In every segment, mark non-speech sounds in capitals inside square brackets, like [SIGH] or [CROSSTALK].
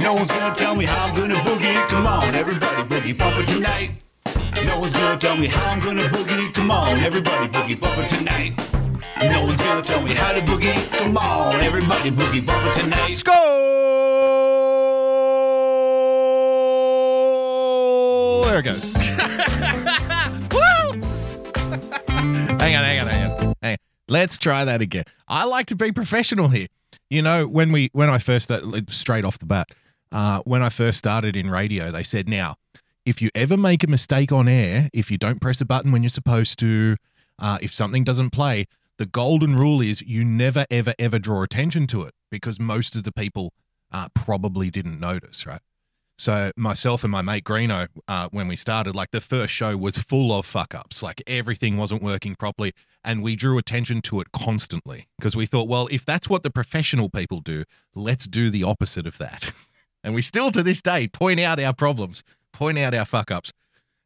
No one's gonna tell me how I'm gonna boogie. Come on, everybody, boogie bumper tonight. No one's gonna tell me how I'm gonna boogie. Come on, everybody, boogie bumper tonight. No one's gonna tell me how to boogie. Come on, everybody, boogie bumper tonight. Go! There it goes. [LAUGHS] Hang on, hang on, hang on. Hang on. Let's try that again. I like to be professional here. You know, when we when I first started, straight off the bat, uh, when I first started in radio, they said, now, if you ever make a mistake on air, if you don't press a button when you're supposed to, uh, if something doesn't play, the golden rule is you never, ever, ever draw attention to it because most of the people uh, probably didn't notice, right? So myself and my mate Greeno, uh, when we started, like the first show was full of fuck ups. Like everything wasn't working properly, and we drew attention to it constantly because we thought, well, if that's what the professional people do, let's do the opposite of that. [LAUGHS] And we still to this day point out our problems, point out our fuck ups,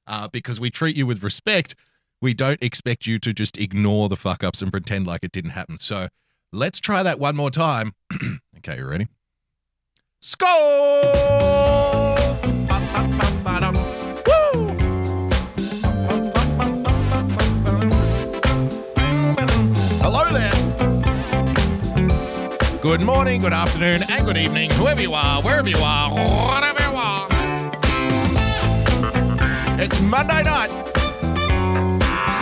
uh, because we treat you with respect. We don't expect you to just ignore the fuck ups and pretend like it didn't happen. So let's try that one more time. [CLEARS THROAT] okay, you ready? Score! Good morning, good afternoon, and good evening, whoever you are, wherever you are, whatever you are. It's Monday night,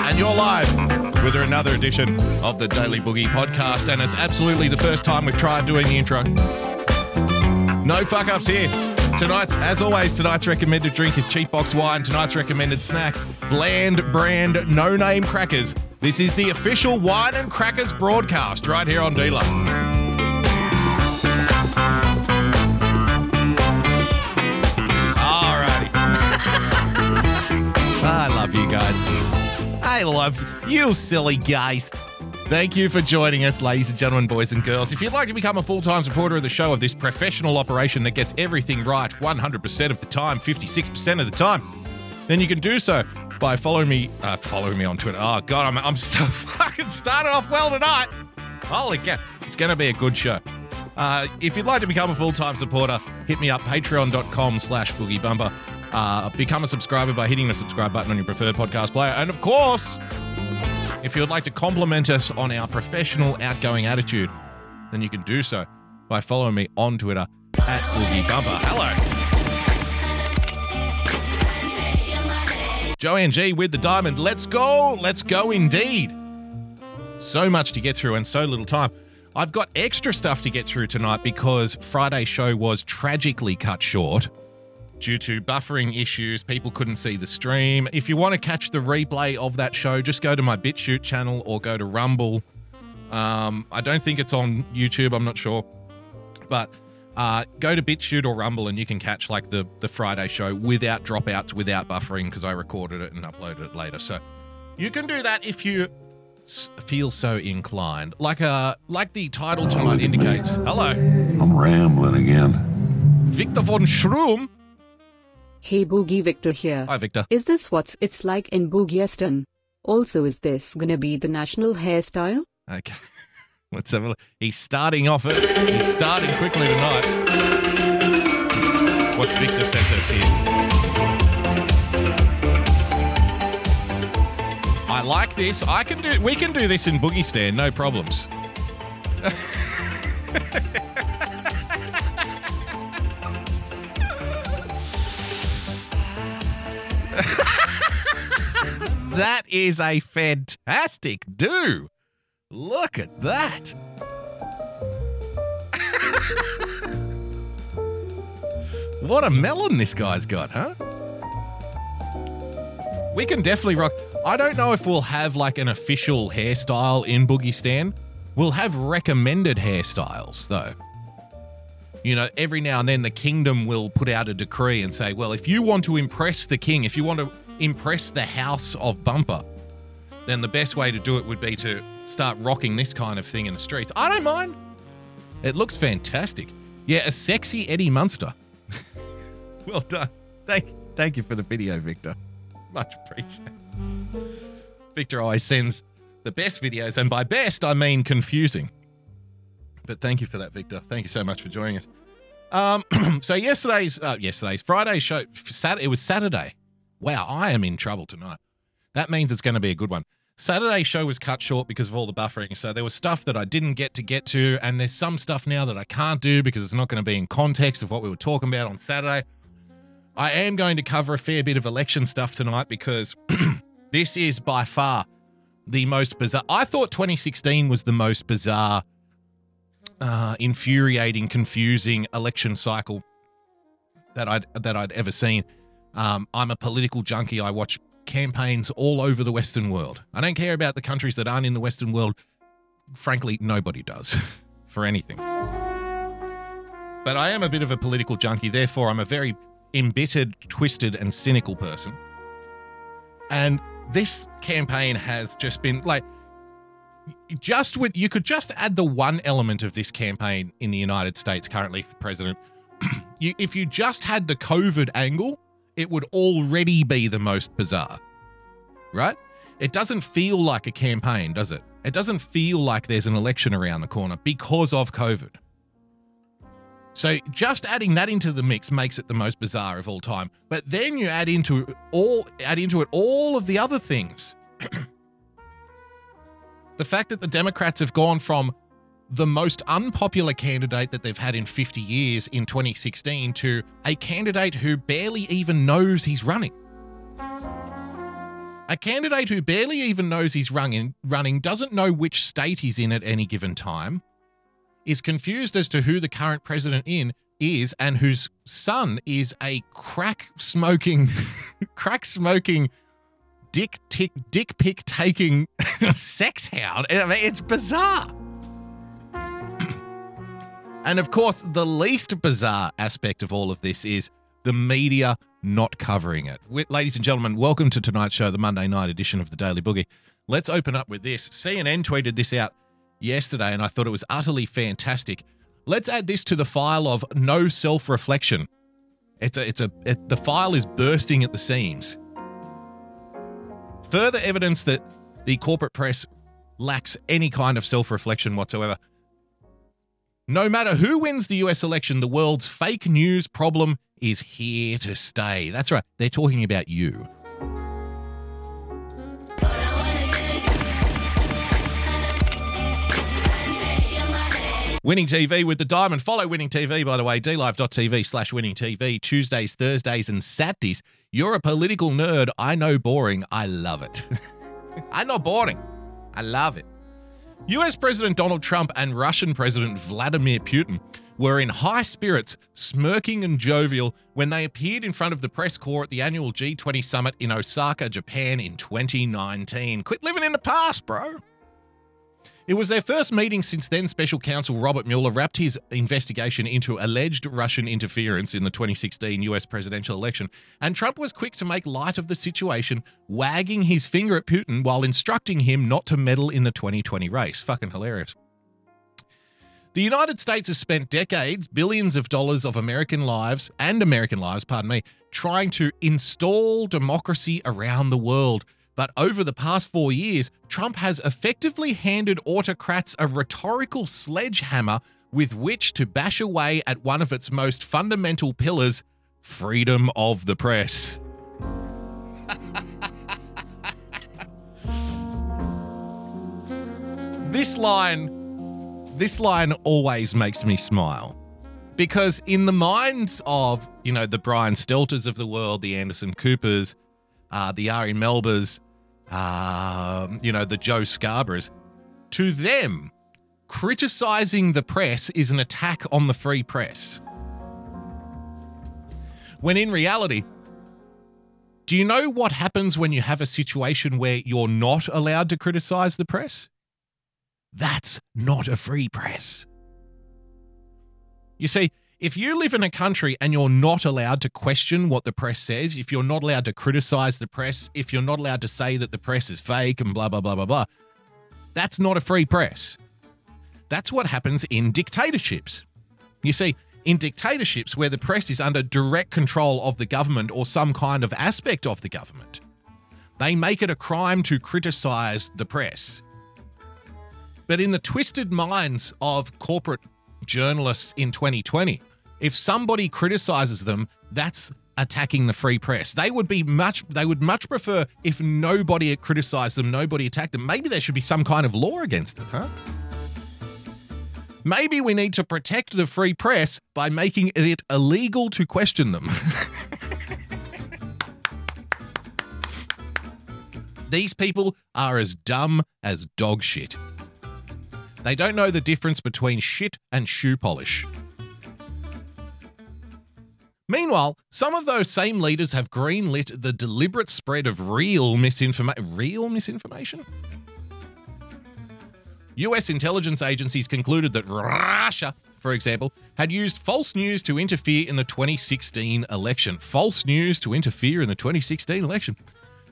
and you're live with another edition of the Daily Boogie podcast, and it's absolutely the first time we've tried doing the intro. No fuck ups here. Tonight's, as always, tonight's recommended drink is cheap box wine. Tonight's recommended snack, bland brand no name crackers. This is the official wine and crackers broadcast right here on D-Live. I love you guys. I love you, silly guys. Thank you for joining us, ladies and gentlemen, boys and girls. If you'd like to become a full time supporter of the show, of this professional operation that gets everything right 100% of the time, 56% of the time, then you can do so by following me, uh, following me on Twitter. Oh, God, I'm, I'm so [LAUGHS] fucking started off well tonight. Holy cow. It's going to be a good show. Uh, if you'd like to become a full-time supporter, hit me up, patreon.com slash boogiebumper. Uh, become a subscriber by hitting the subscribe button on your preferred podcast player. And of course, if you would like to compliment us on our professional, outgoing attitude, then you can do so by following me on Twitter at Boogie Bumper. Hello. Joanne G with the diamond. Let's go. Let's go indeed. So much to get through and so little time. I've got extra stuff to get through tonight because Friday's show was tragically cut short due to buffering issues. People couldn't see the stream. If you want to catch the replay of that show, just go to my BitChute channel or go to Rumble. Um, I don't think it's on YouTube. I'm not sure, but uh, go to BitChute or Rumble and you can catch like the the Friday show without dropouts, without buffering because I recorded it and uploaded it later. So you can do that if you feel so inclined. Like uh, like the title tonight indicates. Hello, I'm rambling again. Victor von Schroom. Hey Boogie Victor here. Hi, Victor. Is this what's it's like in Boogieston? Also, is this gonna be the national hairstyle? Okay. [LAUGHS] Let's have a look. He's starting off it. He's starting quickly tonight. What's Victor sent us here? I like this. I can do we can do this in Boogie Stan, no problems. [LAUGHS] [LAUGHS] that is a fantastic do. Look at that. [LAUGHS] what a melon this guy's got, huh? We can definitely rock. I don't know if we'll have like an official hairstyle in Boogie Stan. We'll have recommended hairstyles though. You know, every now and then the kingdom will put out a decree and say, well, if you want to impress the king, if you want to impress the house of Bumper, then the best way to do it would be to start rocking this kind of thing in the streets. I don't mind. It looks fantastic. Yeah, a sexy Eddie Munster. [LAUGHS] well done. Thank, thank you for the video, Victor. Much appreciated. Victor always sends the best videos, and by best, I mean confusing. But thank you for that, Victor. Thank you so much for joining us. Um, [CLEARS THROAT] so yesterday's uh, yesterday's Friday show, Sat it was Saturday. Wow, I am in trouble tonight. That means it's going to be a good one. Saturday show was cut short because of all the buffering. So there was stuff that I didn't get to get to, and there's some stuff now that I can't do because it's not going to be in context of what we were talking about on Saturday. I am going to cover a fair bit of election stuff tonight because [CLEARS THROAT] this is by far the most bizarre. I thought 2016 was the most bizarre, uh, infuriating, confusing election cycle that I'd that I'd ever seen. Um, I'm a political junkie. I watch campaigns all over the Western world. I don't care about the countries that aren't in the Western world. Frankly, nobody does [LAUGHS] for anything. But I am a bit of a political junkie, therefore, I'm a very embittered, twisted, and cynical person. And this campaign has just been like, just with you could just add the one element of this campaign in the United States currently for president. [CLEARS THROAT] you, if you just had the COVID angle, it would already be the most bizarre, right? It doesn't feel like a campaign, does it? It doesn't feel like there's an election around the corner because of COVID. So just adding that into the mix makes it the most bizarre of all time. But then you add into all add into it all of the other things. [CLEARS THROAT] the fact that the Democrats have gone from the most unpopular candidate that they've had in 50 years in 2016 to a candidate who barely even knows he's running. A candidate who barely even knows he's running, running doesn't know which state he's in at any given time, is confused as to who the current president in is, and whose son is a crack smoking, [LAUGHS] crack smoking, dick tick, dick pick taking [LAUGHS] sex hound. I mean, it's bizarre. [CLEARS THROAT] And of course, the least bizarre aspect of all of this is the media not covering it. Ladies and gentlemen, welcome to tonight's show, the Monday night edition of the Daily Boogie. Let's open up with this. CNN tweeted this out yesterday, and I thought it was utterly fantastic. Let's add this to the file of no self reflection. It's a, it's a, it, the file is bursting at the seams. Further evidence that the corporate press lacks any kind of self reflection whatsoever. No matter who wins the US election, the world's fake news problem is here to stay. That's right, they're talking about you. Winning TV with the diamond. Follow Winning TV, by the way, dlive.tv slash winning TV, Tuesdays, Thursdays, and Saturdays. You're a political nerd. I know boring. I love it. [LAUGHS] I'm not boring. I love it. US President Donald Trump and Russian President Vladimir Putin were in high spirits, smirking and jovial when they appeared in front of the press corps at the annual G20 summit in Osaka, Japan in 2019. Quit living in the past, bro. It was their first meeting since then special counsel Robert Mueller wrapped his investigation into alleged Russian interference in the 2016 US presidential election, and Trump was quick to make light of the situation, wagging his finger at Putin while instructing him not to meddle in the 2020 race. Fucking hilarious. The United States has spent decades, billions of dollars of American lives and American lives, pardon me, trying to install democracy around the world. But over the past four years, Trump has effectively handed autocrats a rhetorical sledgehammer with which to bash away at one of its most fundamental pillars freedom of the press. [LAUGHS] this line this line always makes me smile because in the minds of you know the Brian Stelters of the world, the Anderson Coopers, uh, the Ari Melbers, um, you know, the Joe Scarboroughs, to them, criticizing the press is an attack on the free press. When in reality, do you know what happens when you have a situation where you're not allowed to criticize the press? That's not a free press. You see, if you live in a country and you're not allowed to question what the press says, if you're not allowed to criticize the press, if you're not allowed to say that the press is fake and blah, blah, blah, blah, blah, that's not a free press. That's what happens in dictatorships. You see, in dictatorships where the press is under direct control of the government or some kind of aspect of the government, they make it a crime to criticize the press. But in the twisted minds of corporate journalists in 2020, if somebody criticizes them, that's attacking the free press. They would be much they would much prefer if nobody criticized them, nobody attacked them. Maybe there should be some kind of law against it, huh? Maybe we need to protect the free press by making it illegal to question them. [LAUGHS] These people are as dumb as dog shit. They don't know the difference between shit and shoe polish. Meanwhile, some of those same leaders have greenlit the deliberate spread of real misinformation. Real misinformation? US intelligence agencies concluded that Russia, for example, had used false news to interfere in the 2016 election. False news to interfere in the 2016 election.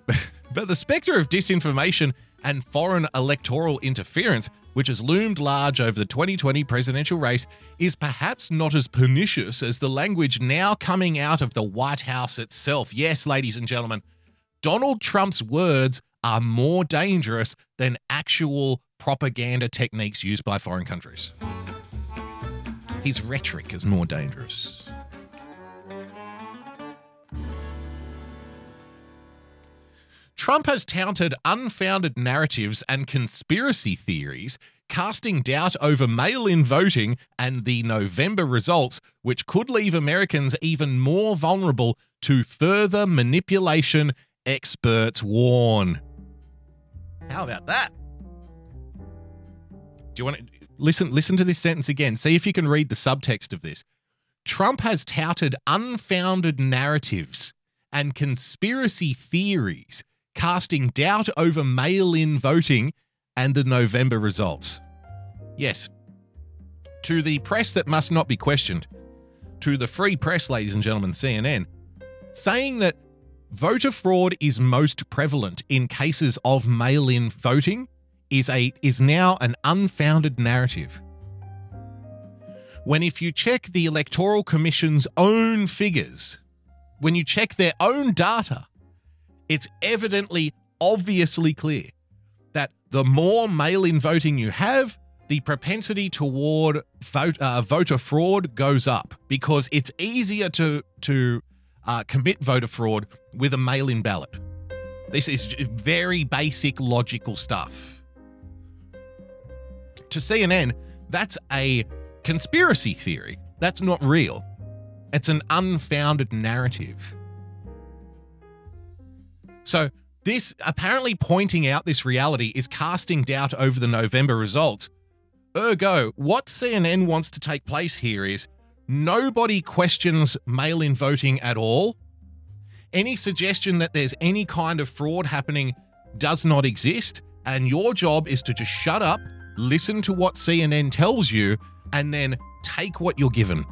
[LAUGHS] But the spectre of disinformation and foreign electoral interference, which has loomed large over the 2020 presidential race, is perhaps not as pernicious as the language now coming out of the White House itself. Yes, ladies and gentlemen, Donald Trump's words are more dangerous than actual propaganda techniques used by foreign countries. His rhetoric is more dangerous. Trump has touted unfounded narratives and conspiracy theories, casting doubt over mail in voting and the November results, which could leave Americans even more vulnerable to further manipulation, experts warn. How about that? Do you want to listen listen to this sentence again? See if you can read the subtext of this. Trump has touted unfounded narratives and conspiracy theories casting doubt over mail in voting and the November results. Yes, to the press that must not be questioned, to the free press, ladies and gentlemen, CNN, saying that voter fraud is most prevalent in cases of mail in voting is, a, is now an unfounded narrative. When if you check the Electoral Commission's own figures, when you check their own data, it's evidently, obviously clear that the more mail in voting you have, the propensity toward vote, uh, voter fraud goes up because it's easier to, to uh, commit voter fraud with a mail in ballot. This is very basic logical stuff. To CNN, that's a conspiracy theory. That's not real. It's an unfounded narrative. So, this apparently pointing out this reality is casting doubt over the November results. Ergo, what CNN wants to take place here is nobody questions mail in voting at all. Any suggestion that there's any kind of fraud happening does not exist. And your job is to just shut up, listen to what CNN tells you, and then take what you're given.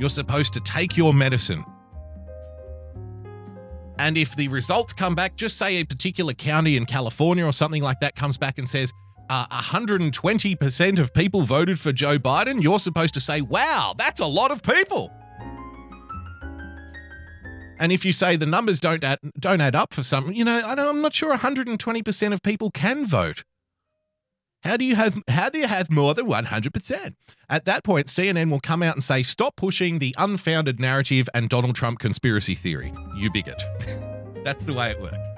You're supposed to take your medicine. And if the results come back, just say a particular county in California or something like that comes back and says uh, 120% of people voted for Joe Biden, you're supposed to say, wow, that's a lot of people. And if you say the numbers don't add, don't add up for some, you know, I'm not sure 120% of people can vote. How do you have how do you have more than 100%? At that point, CNN will come out and say, "Stop pushing the unfounded narrative and Donald Trump conspiracy theory, you bigot." [LAUGHS] That's the way it works.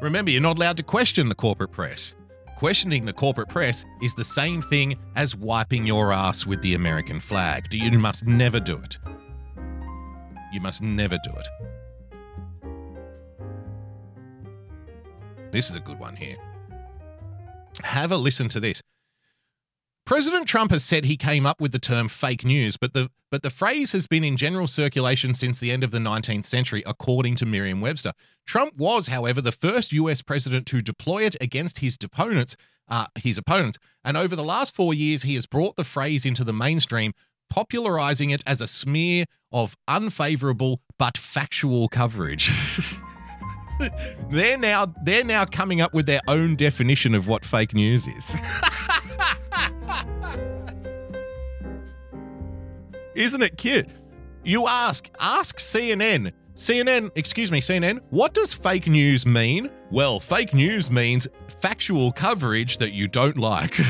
Remember, you're not allowed to question the corporate press. Questioning the corporate press is the same thing as wiping your ass with the American flag. You must never do it. You must never do it. This is a good one here. Have a listen to this. President Trump has said he came up with the term fake news, but the but the phrase has been in general circulation since the end of the 19th century, according to Merriam-Webster. Trump was, however, the first U.S. president to deploy it against his opponents, uh, his opponents, and over the last four years, he has brought the phrase into the mainstream, popularizing it as a smear of unfavorable but factual coverage. [LAUGHS] [LAUGHS] they're now they're now coming up with their own definition of what fake news is. [LAUGHS] Isn't it cute? You ask, ask CNN. CNN, excuse me, CNN, what does fake news mean? Well, fake news means factual coverage that you don't like. [LAUGHS]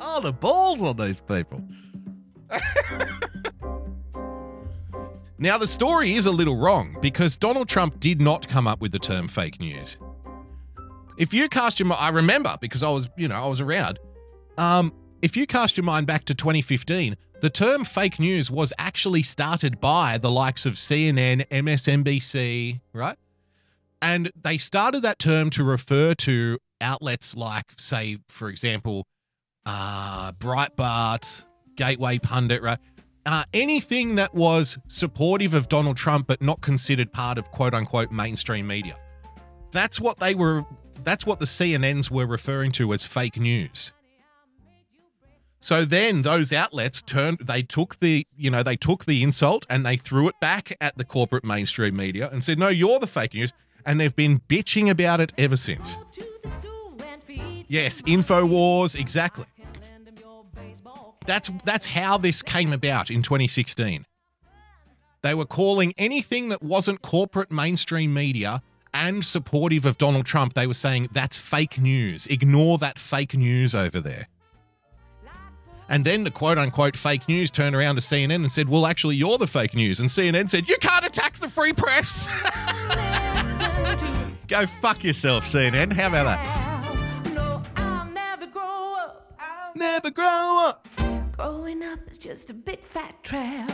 oh, the balls on these people. Now, the story is a little wrong because Donald Trump did not come up with the term fake news. If you cast your mind, I remember because I was, you know, I was around. Um, if you cast your mind back to 2015, the term fake news was actually started by the likes of CNN, MSNBC, right? And they started that term to refer to outlets like, say, for example, uh, Breitbart, Gateway Pundit, right? Uh, anything that was supportive of Donald Trump but not considered part of quote unquote mainstream media. That's what they were, that's what the CNNs were referring to as fake news. So then those outlets turned, they took the, you know, they took the insult and they threw it back at the corporate mainstream media and said, no, you're the fake news. And they've been bitching about it ever since. Yes, InfoWars, exactly. That's that's how this came about in 2016. They were calling anything that wasn't corporate mainstream media and supportive of Donald Trump, they were saying that's fake news. Ignore that fake news over there. And then the quote unquote fake news turned around to CNN and said, Well, actually, you're the fake news. And CNN said, You can't attack the free press. [LAUGHS] Go fuck yourself, CNN. How about that? No, I'll never grow up. Never grow up. Growing up is just a big fat trap.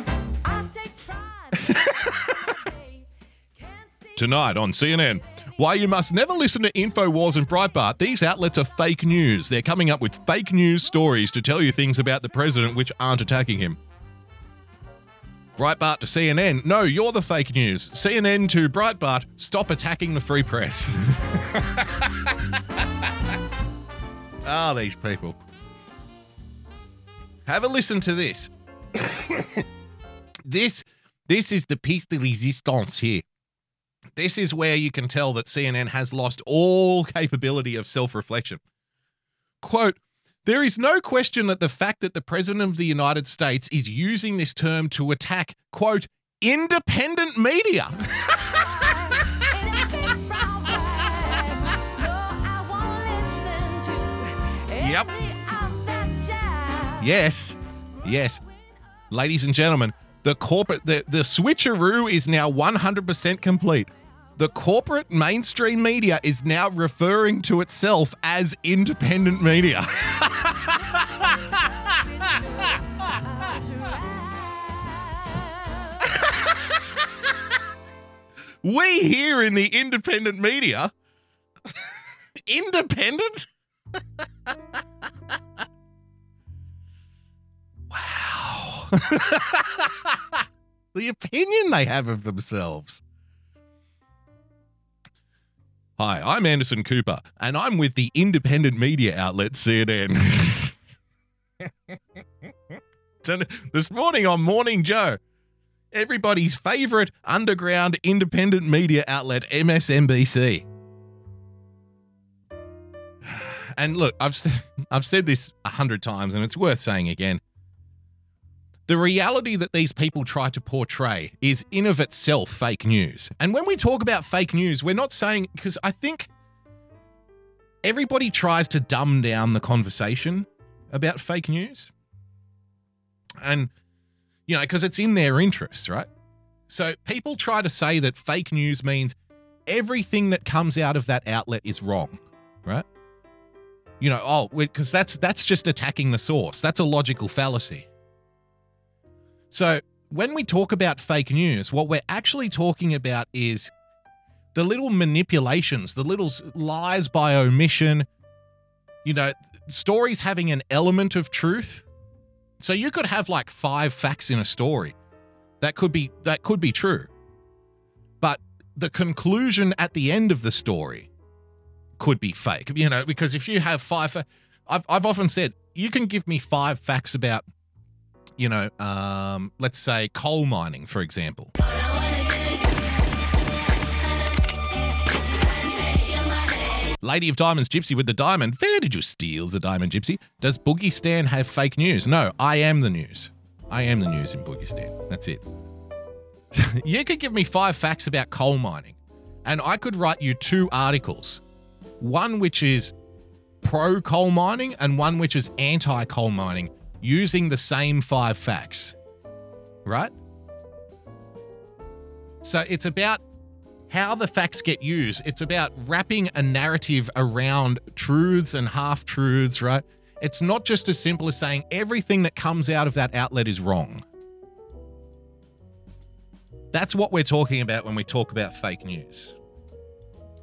Tonight on CNN, why you must never listen to InfoWars and Breitbart. These outlets are fake news. They're coming up with fake news stories to tell you things about the president which aren't attacking him. Breitbart to CNN, no, you're the fake news. CNN to Breitbart, stop attacking the free press. [LAUGHS] Ah, these people. Have a listen to this. [COUGHS] this this is the piece de resistance here. This is where you can tell that CNN has lost all [LAUGHS] capability of self reflection. Quote, there is no question that the fact that the President of the United States is using this term to attack, quote, independent media. [LAUGHS] anything yes, yes. Ladies and gentlemen, the corporate, the, the switcheroo is now 100% complete. The corporate mainstream media is now referring to itself as independent media. [LAUGHS] we here in the independent media, [LAUGHS] independent? [LAUGHS] wow. [LAUGHS] the opinion they have of themselves. Hi, I'm Anderson Cooper, and I'm with the independent media outlet CNN. [LAUGHS] This morning on Morning Joe, everybody's favorite underground independent media outlet, MSNBC. [SIGHS] And look, I've I've said this a hundred times, and it's worth saying again. The reality that these people try to portray is in of itself fake news. And when we talk about fake news, we're not saying because I think everybody tries to dumb down the conversation about fake news. And you know, because it's in their interests, right? So people try to say that fake news means everything that comes out of that outlet is wrong, right? You know, oh, because that's that's just attacking the source. That's a logical fallacy. So when we talk about fake news, what we're actually talking about is the little manipulations, the little lies by omission, you know, stories having an element of truth. So you could have like five facts in a story. That could be that could be true. But the conclusion at the end of the story could be fake. You know, because if you have five I've I've often said you can give me five facts about you know, um, let's say coal mining, for example. Lady of Diamonds Gypsy with the diamond. Where did you steal the diamond, Gypsy? Does Boogie Stan have fake news? No, I am the news. I am the news in Boogie Stan. That's it. [LAUGHS] you could give me five facts about coal mining, and I could write you two articles. One which is pro coal mining and one which is anti coal mining using the same five facts. Right? So it's about how the facts get used. It's about wrapping a narrative around truths and half truths, right? It's not just as simple as saying everything that comes out of that outlet is wrong. That's what we're talking about when we talk about fake news.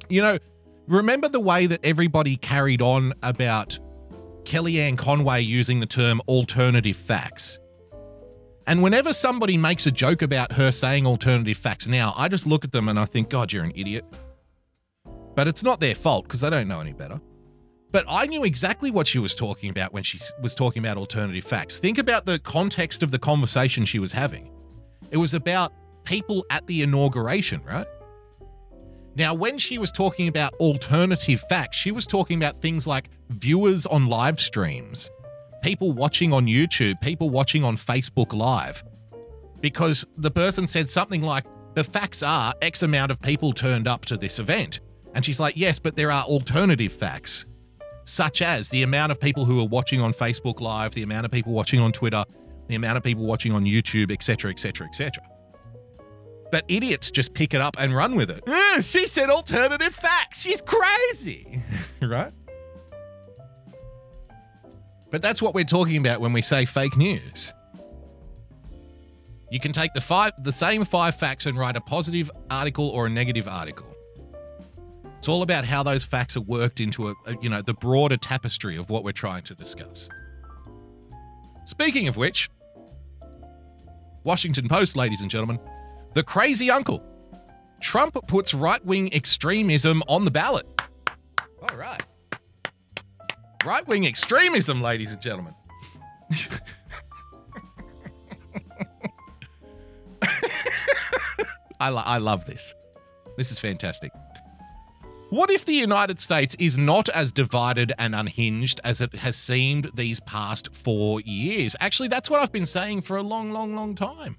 You know, remember the way that everybody carried on about Kellyanne Conway using the term alternative facts? And whenever somebody makes a joke about her saying alternative facts now, I just look at them and I think, God, you're an idiot. But it's not their fault because they don't know any better. But I knew exactly what she was talking about when she was talking about alternative facts. Think about the context of the conversation she was having. It was about people at the inauguration, right? Now, when she was talking about alternative facts, she was talking about things like viewers on live streams, people watching on YouTube, people watching on Facebook Live. Because the person said something like, the facts are X amount of people turned up to this event. And she's like, yes, but there are alternative facts, such as the amount of people who are watching on Facebook Live, the amount of people watching on Twitter, the amount of people watching on YouTube, etc., etc., etc. But idiots just pick it up and run with it. "Ah, she said alternative facts. She's crazy. [LAUGHS] right? But that's what we're talking about when we say fake news. You can take the five the same five facts and write a positive article or a negative article. It's all about how those facts are worked into a, a you know the broader tapestry of what we're trying to discuss. Speaking of which, Washington Post, ladies and gentlemen, the crazy uncle. Trump puts right wing extremism on the ballot. All right. Right wing extremism, ladies and gentlemen. [LAUGHS] I, lo- I love this. This is fantastic. What if the United States is not as divided and unhinged as it has seemed these past four years? Actually, that's what I've been saying for a long, long, long time.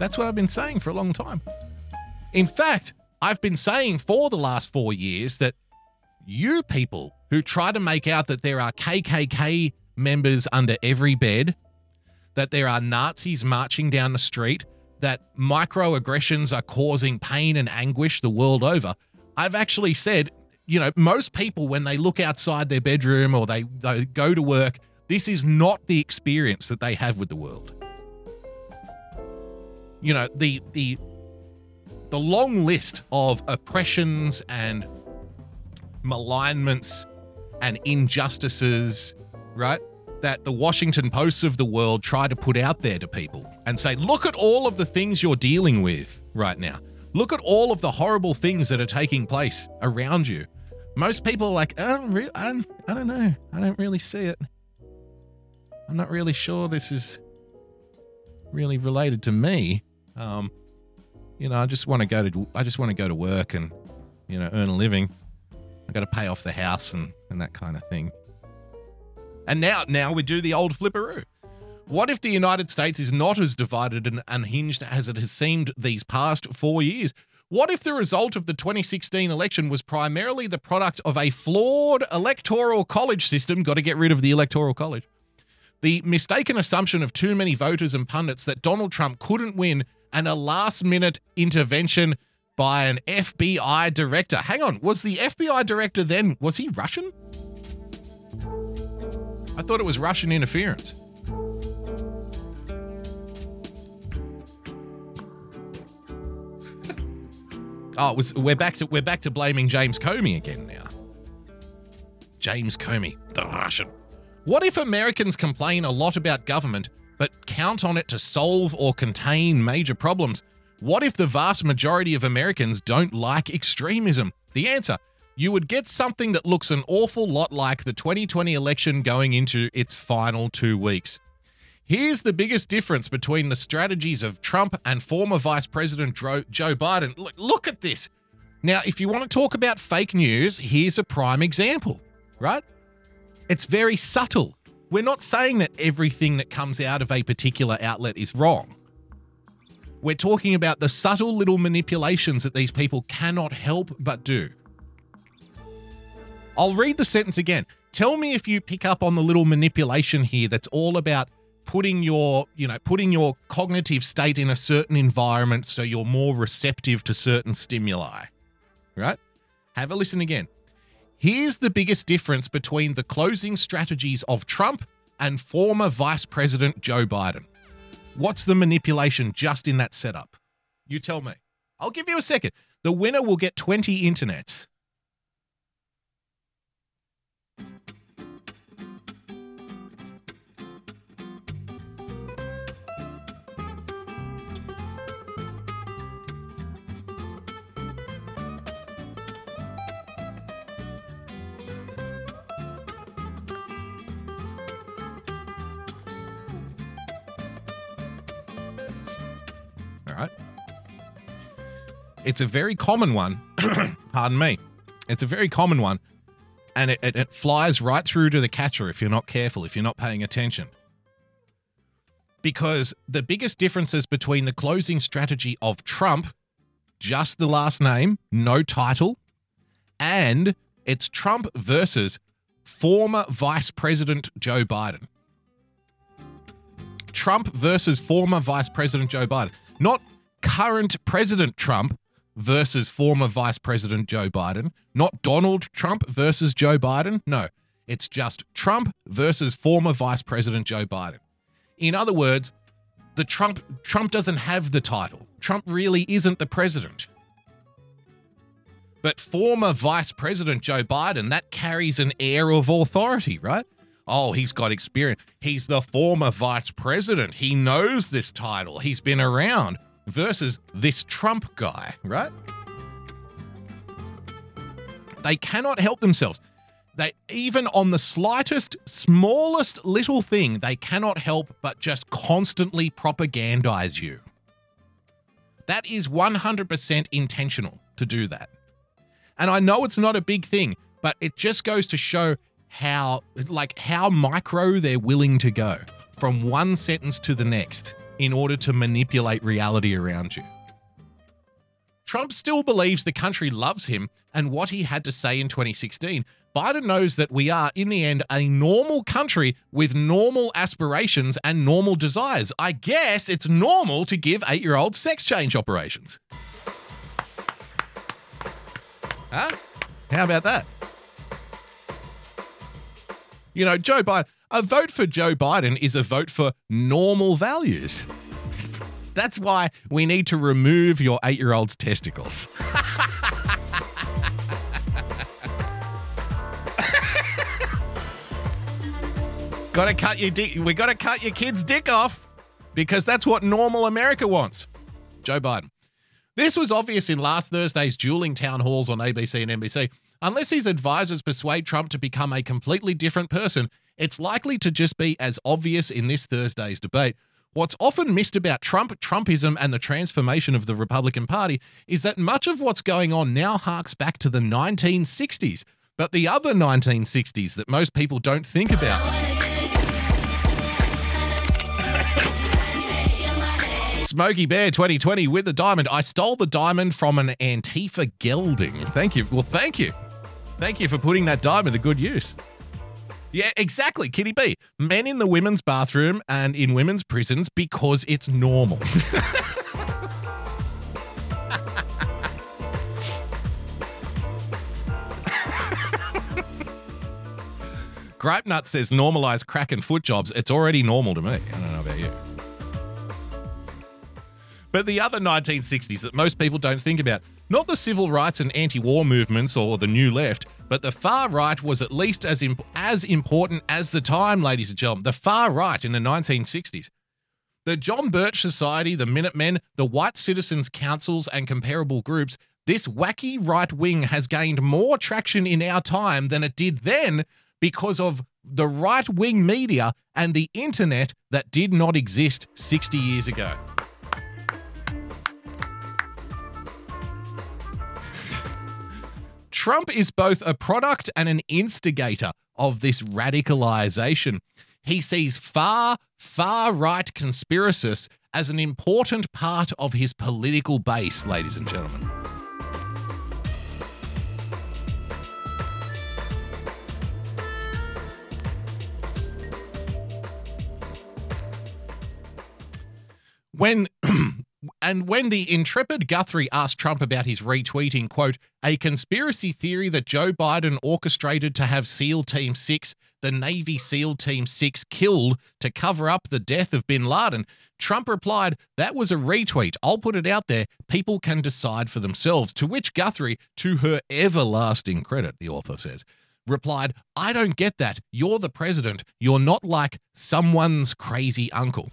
That's what I've been saying for a long time. In fact, I've been saying for the last four years that you people who try to make out that there are KKK members under every bed, that there are Nazis marching down the street, that microaggressions are causing pain and anguish the world over, I've actually said, you know, most people, when they look outside their bedroom or they, they go to work, this is not the experience that they have with the world. You know, the the the long list of oppressions and malignments and injustices, right? That the Washington Posts of the world try to put out there to people and say, look at all of the things you're dealing with right now. Look at all of the horrible things that are taking place around you. Most people are like, oh, re- I don't know. I don't really see it. I'm not really sure this is really related to me. Um, you know, I just want to go to I just want to go to work and you know earn a living. I got to pay off the house and and that kind of thing. And now now we do the old flipperoo. What if the United States is not as divided and unhinged as it has seemed these past four years? What if the result of the 2016 election was primarily the product of a flawed electoral college system? Got to get rid of the electoral college. The mistaken assumption of too many voters and pundits that Donald Trump couldn't win and a last minute intervention by an FBI director. Hang on, was the FBI director then, was he Russian? I thought it was Russian interference. [LAUGHS] oh, was we're back to we're back to blaming James Comey again now. James Comey, the Russian. What if Americans complain a lot about government, but count on it to solve or contain major problems? What if the vast majority of Americans don't like extremism? The answer you would get something that looks an awful lot like the 2020 election going into its final two weeks. Here's the biggest difference between the strategies of Trump and former Vice President Joe Biden. Look, at this. Now, if you want to talk about fake news, here's a prime example, right? It's very subtle. We're not saying that everything that comes out of a particular outlet is wrong. We're talking about the subtle little manipulations that these people cannot help but do. I'll read the sentence again. Tell me if you pick up on the little manipulation here that's all about putting your, you know, putting your cognitive state in a certain environment so you're more receptive to certain stimuli. Right? Have a listen again. Here's the biggest difference between the closing strategies of Trump and former Vice President Joe Biden. What's the manipulation just in that setup? You tell me. I'll give you a second. The winner will get 20 internets. It's a very common one. [COUGHS] Pardon me. It's a very common one. And it, it, it flies right through to the catcher if you're not careful, if you're not paying attention. Because the biggest differences between the closing strategy of Trump, just the last name, no title, and it's Trump versus former Vice President Joe Biden. Trump versus former Vice President Joe Biden. Not current President Trump versus former Vice President Joe Biden. Not Donald Trump versus Joe Biden. No, it's just Trump versus former Vice President Joe Biden. In other words, the Trump Trump doesn't have the title. Trump really isn't the president. But former Vice President Joe Biden, that carries an air of authority, right? Oh, he's got experience. He's the former vice president. He knows this title. He's been around versus this Trump guy, right? They cannot help themselves. They even on the slightest, smallest little thing, they cannot help but just constantly propagandize you. That is 100% intentional to do that. And I know it's not a big thing, but it just goes to show how like how micro they're willing to go from one sentence to the next in order to manipulate reality around you. Trump still believes the country loves him and what he had to say in 2016. Biden knows that we are, in the end, a normal country with normal aspirations and normal desires. I guess it's normal to give eight year olds sex change operations. Huh? How about that? You know, Joe Biden, a vote for Joe Biden is a vote for normal values. That's why we need to remove your eight year old's testicles. [LAUGHS] gotta cut your dick. We gotta cut your kid's dick off because that's what normal America wants. Joe Biden. This was obvious in last Thursday's dueling town halls on ABC and NBC. Unless his advisors persuade Trump to become a completely different person, it's likely to just be as obvious in this Thursday's debate. What's often missed about Trump, Trumpism, and the transformation of the Republican Party is that much of what's going on now harks back to the 1960s, but the other 1960s that most people don't think about. Smokey Bear 2020 with the diamond. I stole the diamond from an Antifa gelding. Thank you. Well, thank you. Thank you for putting that diamond to good use. Yeah, exactly, Kitty B. Men in the women's bathroom and in women's prisons because it's normal. [LAUGHS] Gripe Nut says normalize crack and foot jobs. It's already normal to me. I don't know about you. But the other 1960s that most people don't think about, not the civil rights and anti war movements or the new left, but the far right was at least as, imp- as important as the time, ladies and gentlemen. The far right in the 1960s. The John Birch Society, the Minutemen, the White Citizens Councils, and comparable groups, this wacky right wing has gained more traction in our time than it did then because of the right wing media and the internet that did not exist 60 years ago. Trump is both a product and an instigator of this radicalization. He sees far, far right conspiracists as an important part of his political base, ladies and gentlemen. When [CLEARS THROAT] and when the intrepid Guthrie asked Trump about his retweeting, quote, a conspiracy theory that Joe Biden orchestrated to have SEAL Team 6, the Navy SEAL Team 6, killed to cover up the death of bin Laden, Trump replied, That was a retweet. I'll put it out there. People can decide for themselves. To which Guthrie, to her everlasting credit, the author says, replied, I don't get that. You're the president. You're not like someone's crazy uncle.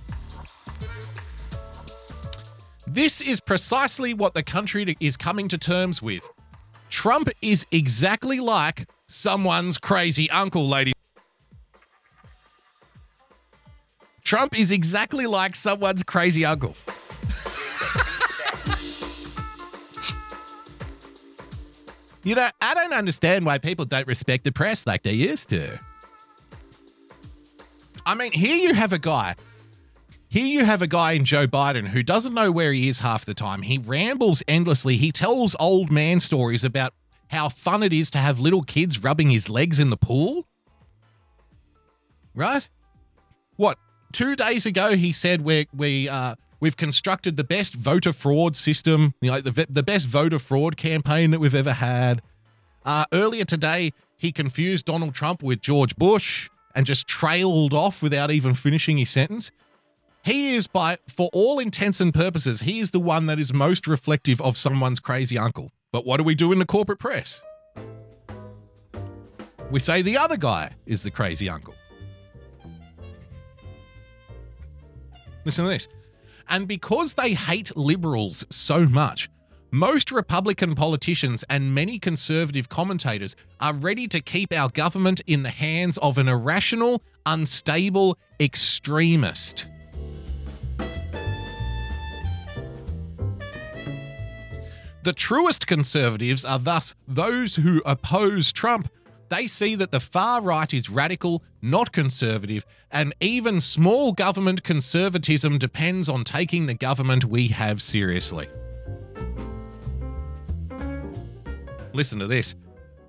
This is precisely what the country is coming to terms with. Trump is exactly like someone's crazy uncle, lady. Trump is exactly like someone's crazy uncle. [LAUGHS] you know, I don't understand why people don't respect the press like they used to. I mean, here you have a guy here you have a guy in Joe Biden who doesn't know where he is half the time. He rambles endlessly. He tells old man stories about how fun it is to have little kids rubbing his legs in the pool. Right? What? Two days ago, he said we we uh, we've constructed the best voter fraud system, you know, the the best voter fraud campaign that we've ever had. Uh, earlier today, he confused Donald Trump with George Bush and just trailed off without even finishing his sentence. He is, by for all intents and purposes, he is the one that is most reflective of someone's crazy uncle. But what do we do in the corporate press? We say the other guy is the crazy uncle. Listen to this. And because they hate liberals so much, most Republican politicians and many conservative commentators are ready to keep our government in the hands of an irrational, unstable extremist. The truest conservatives are thus those who oppose Trump. They see that the far right is radical, not conservative, and even small government conservatism depends on taking the government we have seriously. Listen to this.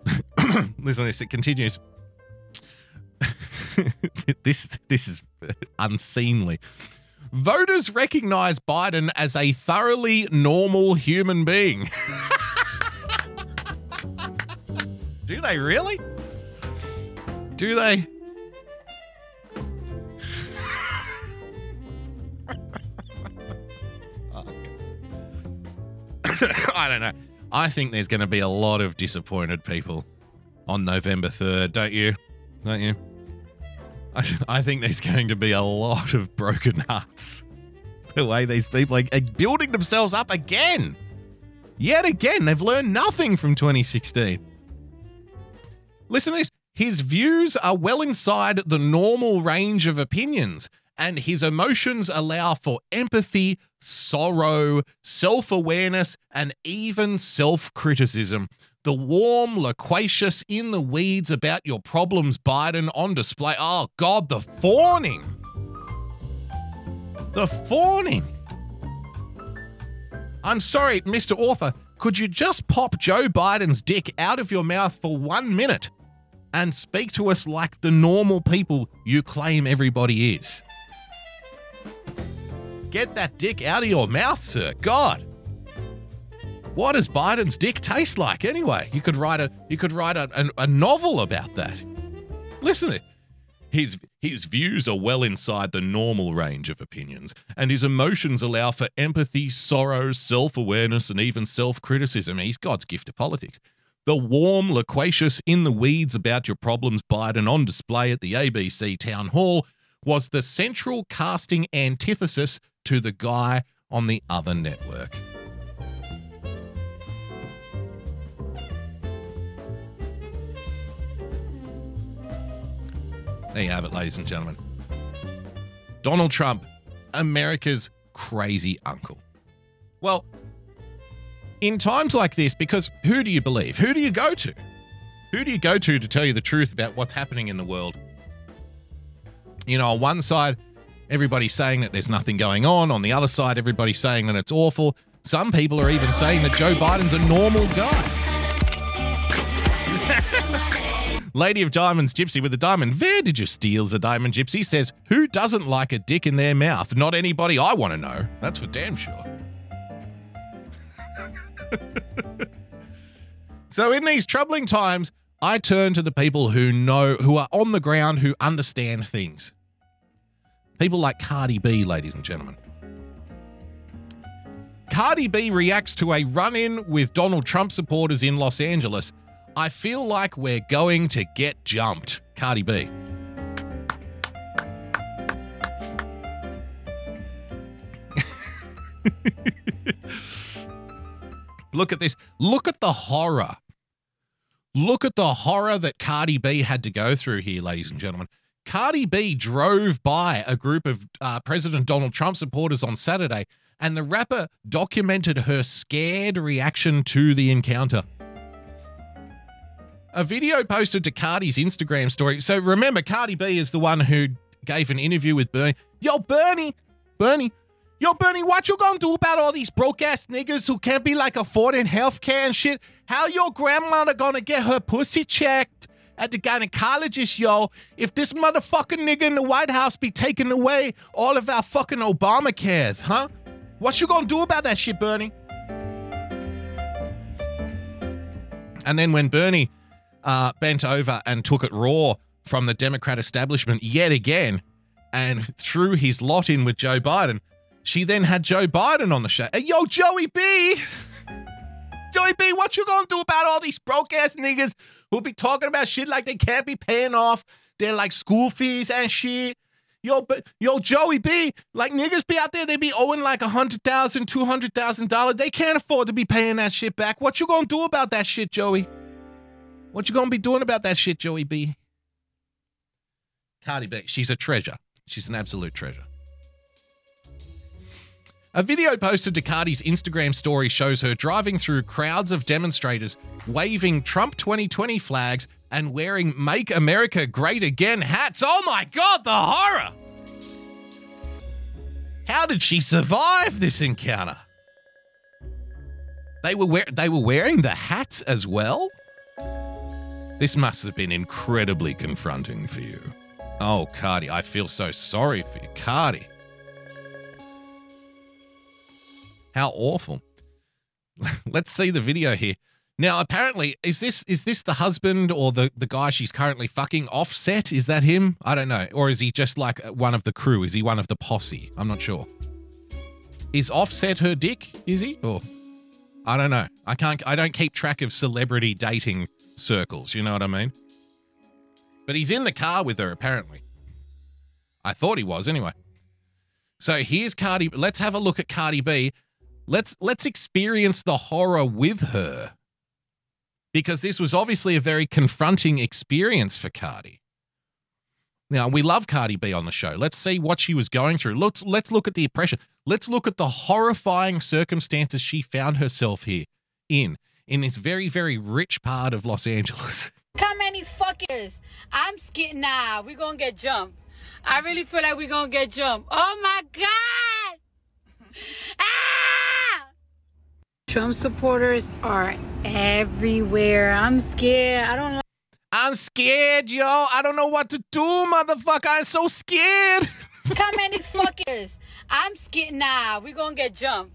[COUGHS] Listen to this. It continues. [LAUGHS] this this is unseemly. Voters recognize Biden as a thoroughly normal human being. [LAUGHS] Do they really? Do they? [LAUGHS] I don't know. I think there's going to be a lot of disappointed people on November 3rd, don't you? Don't you? I, think there's going to be a lot of broken hearts. The way these people are, are building themselves up again. Yet again, they've learned nothing from 2016. Listen to this. His views are well inside the normal range of opinions, and his emotions allow for empathy, sorrow, self awareness, and even self criticism. The warm, loquacious, in the weeds about your problems, Biden on display. Oh, God, the fawning. The fawning. I'm sorry, Mr. Author. Could you just pop Joe Biden's dick out of your mouth for one minute and speak to us like the normal people you claim everybody is? Get that dick out of your mouth, sir. God. What does Biden's dick taste like anyway? You could write a you could write a, a, a novel about that. Listen. His his views are well inside the normal range of opinions, and his emotions allow for empathy, sorrow, self-awareness, and even self-criticism. He's God's gift to politics. The warm, loquacious, in the weeds about your problems Biden on display at the ABC town hall was the central casting antithesis to the guy on the other network. There you have it, ladies and gentlemen. Donald Trump, America's crazy uncle. Well, in times like this, because who do you believe? Who do you go to? Who do you go to to tell you the truth about what's happening in the world? You know, on one side, everybody's saying that there's nothing going on. On the other side, everybody's saying that it's awful. Some people are even saying that Joe Biden's a normal guy. Lady of Diamonds Gypsy with a diamond. Where did you steal the diamond gypsy? Says, who doesn't like a dick in their mouth? Not anybody I want to know. That's for damn sure. [LAUGHS] so in these troubling times, I turn to the people who know, who are on the ground, who understand things. People like Cardi B, ladies and gentlemen. Cardi B reacts to a run in with Donald Trump supporters in Los Angeles. I feel like we're going to get jumped. Cardi B. Look at this. Look at the horror. Look at the horror that Cardi B had to go through here, ladies and gentlemen. Cardi B drove by a group of uh, President Donald Trump supporters on Saturday, and the rapper documented her scared reaction to the encounter. A video posted to Cardi's Instagram story. So remember, Cardi B is the one who gave an interview with Bernie. Yo, Bernie, Bernie, yo, Bernie, what you gonna do about all these broke ass niggas who can't be like affording healthcare and shit? How your grandmother gonna get her pussy checked at the gynecologist, yo? If this motherfucking nigga in the White House be taking away all of our fucking Obamacares, huh? What you gonna do about that shit, Bernie? And then when Bernie uh, bent over and took it raw from the Democrat establishment yet again and threw his lot in with Joe Biden, she then had Joe Biden on the show. Yo, Joey B! [LAUGHS] Joey B, what you gonna do about all these broke ass niggas who be talking about shit like they can't be paying off their like school fees and shit? Yo, but yo, Joey B, like niggas be out there, they be owing like a hundred thousand, two hundred thousand dollars. They can't afford to be paying that shit back. What you gonna do about that shit, Joey? What you gonna be doing about that shit, Joey B? Cardi B, she's a treasure. She's an absolute treasure. A video posted to Cardi's Instagram story shows her driving through crowds of demonstrators, waving Trump 2020 flags and wearing Make America Great Again hats. Oh my God, the horror! How did she survive this encounter? They were wear- they were wearing the hats as well. This must have been incredibly confronting for you. Oh, Cardi, I feel so sorry for you, Cardi. How awful. [LAUGHS] Let's see the video here. Now, apparently, is this is this the husband or the, the guy she's currently fucking Offset? Is that him? I don't know. Or is he just like one of the crew? Is he one of the posse? I'm not sure. Is Offset her dick? Is he? Or I don't know. I can't I don't keep track of celebrity dating circles, you know what I mean? But he's in the car with her, apparently. I thought he was anyway. So here's Cardi. Let's have a look at Cardi B. Let's let's experience the horror with her. Because this was obviously a very confronting experience for Cardi. Now, we love Cardi B on the show. Let's see what she was going through. Let's let's look at the oppression. Let's look at the horrifying circumstances she found herself here in in this very very rich part of Los Angeles. [LAUGHS] How many fuckers? I'm scared. Nah, we're gonna get jumped. I really feel like we're gonna get jumped. Oh my god! [LAUGHS] Ah! Trump supporters are everywhere. I'm scared. I don't like. I'm scared, yo. I don't know what to do, motherfucker. I'm so scared. [LAUGHS] How many fuckers? I'm scared. Nah, we're gonna get jumped.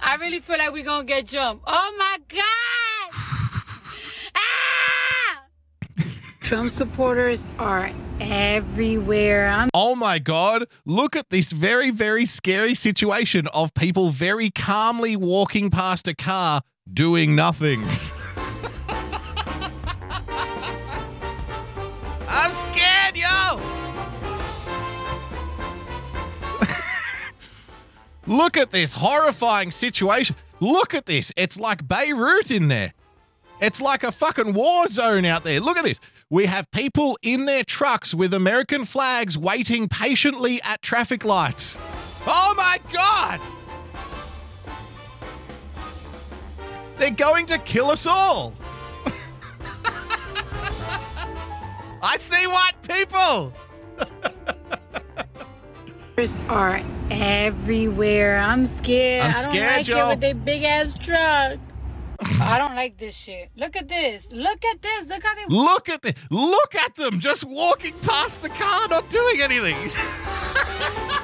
I really feel like we're gonna get jumped. Oh my god! [LAUGHS] ah! Trump supporters are everywhere. I'm Oh my God. Look at this very, very scary situation of people very calmly walking past a car doing nothing. Look at this horrifying situation. Look at this. It's like Beirut in there. It's like a fucking war zone out there. Look at this. We have people in their trucks with American flags waiting patiently at traffic lights. Oh my God! They're going to kill us all. [LAUGHS] I see white people. [LAUGHS] supporters are everywhere. I'm scared. I'm I don't like Joe. it with their big ass truck. I don't like this shit. Look at this. Look at this. Look how they. Look at the look at them just walking past the car, not doing anything. [LAUGHS]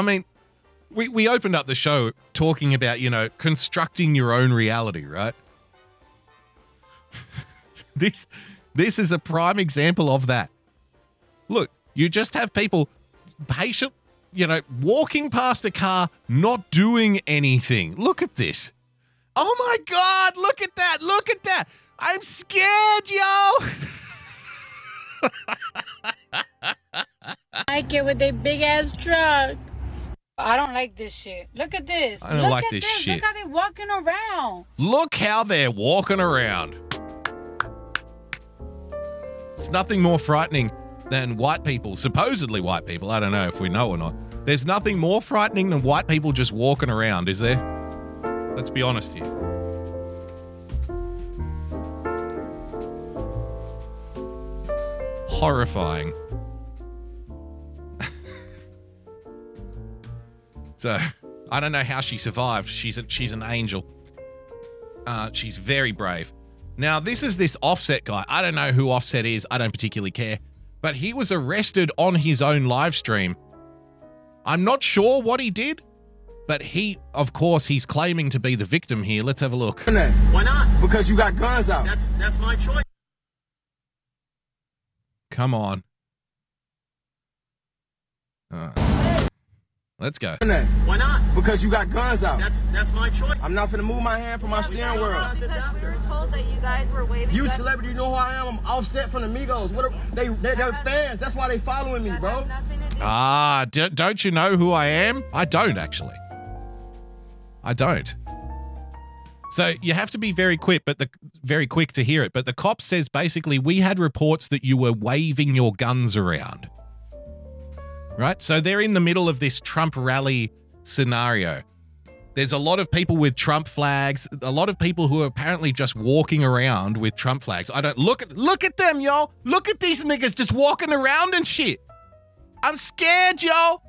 I mean, we, we opened up the show talking about, you know, constructing your own reality, right? [LAUGHS] this this is a prime example of that. Look, you just have people patient, you know, walking past a car, not doing anything. Look at this. Oh my god, look at that. Look at that. I'm scared, yo. [LAUGHS] I get with their big ass truck. I don't like this shit. Look at this. I don't Look like at this this. shit. Look how they're walking around. Look how they're walking around. It's nothing more frightening than white people, supposedly white people. I don't know if we know or not. There's nothing more frightening than white people just walking around, is there? Let's be honest here. Horrifying. So, I don't know how she survived. She's a, she's an angel. Uh, she's very brave. Now, this is this Offset guy. I don't know who Offset is. I don't particularly care. But he was arrested on his own live stream. I'm not sure what he did, but he, of course, he's claiming to be the victim here. Let's have a look. Why not? Because you got guns out. That's that's my choice. Come on. Uh, let's go. Why not? Because you got guns out. That's that's my choice. I'm not gonna move my hand from my steering wheel. this Because we were told that you guys were waving. You guns. celebrity, you know who I am? I'm Offset from the Migos. What are, they, they they're fans. That's why they following me, bro. has do. Ah, d- don't you know who I am? I don't actually. I don't. So you have to be very quick, but the very quick to hear it. But the cop says basically we had reports that you were waving your guns around. Right? So they're in the middle of this Trump rally scenario. There's a lot of people with Trump flags, a lot of people who are apparently just walking around with Trump flags. I don't look at look at them, y'all. Look at these niggas just walking around and shit. I'm scared, yo.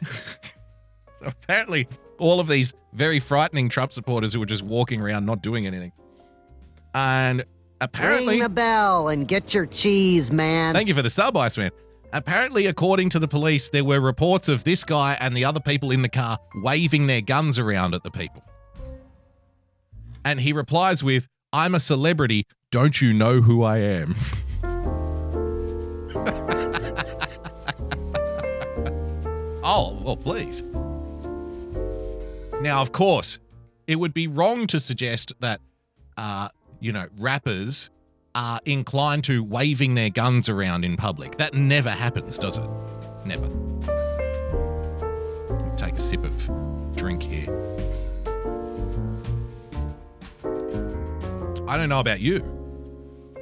[LAUGHS] so apparently, all of these very frightening Trump supporters who were just walking around not doing anything. And apparently, Ring the bell and get your cheese, man. thank you for the sub, Iceman. Apparently, according to the police, there were reports of this guy and the other people in the car waving their guns around at the people. And he replies with, I'm a celebrity. Don't you know who I am? [LAUGHS] oh, well, please. Now, of course, it would be wrong to suggest that, uh, you know, rappers are inclined to waving their guns around in public. That never happens, does it? Never. Take a sip of drink here. I don't know about you,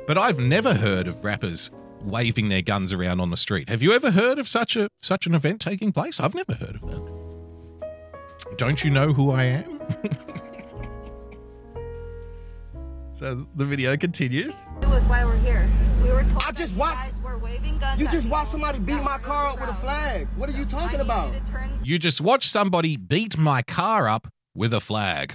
but I've never heard of rappers waving their guns around on the street. Have you ever heard of such a such an event taking place? I've never heard of that. Don't you know who I am? [LAUGHS] so the video continues. With why we're here. We were told I just that you watched- guys were waving guns. You just people watched somebody beat my car up with a flag. What are you talking about? You turn You just watched somebody beat my car up with a flag.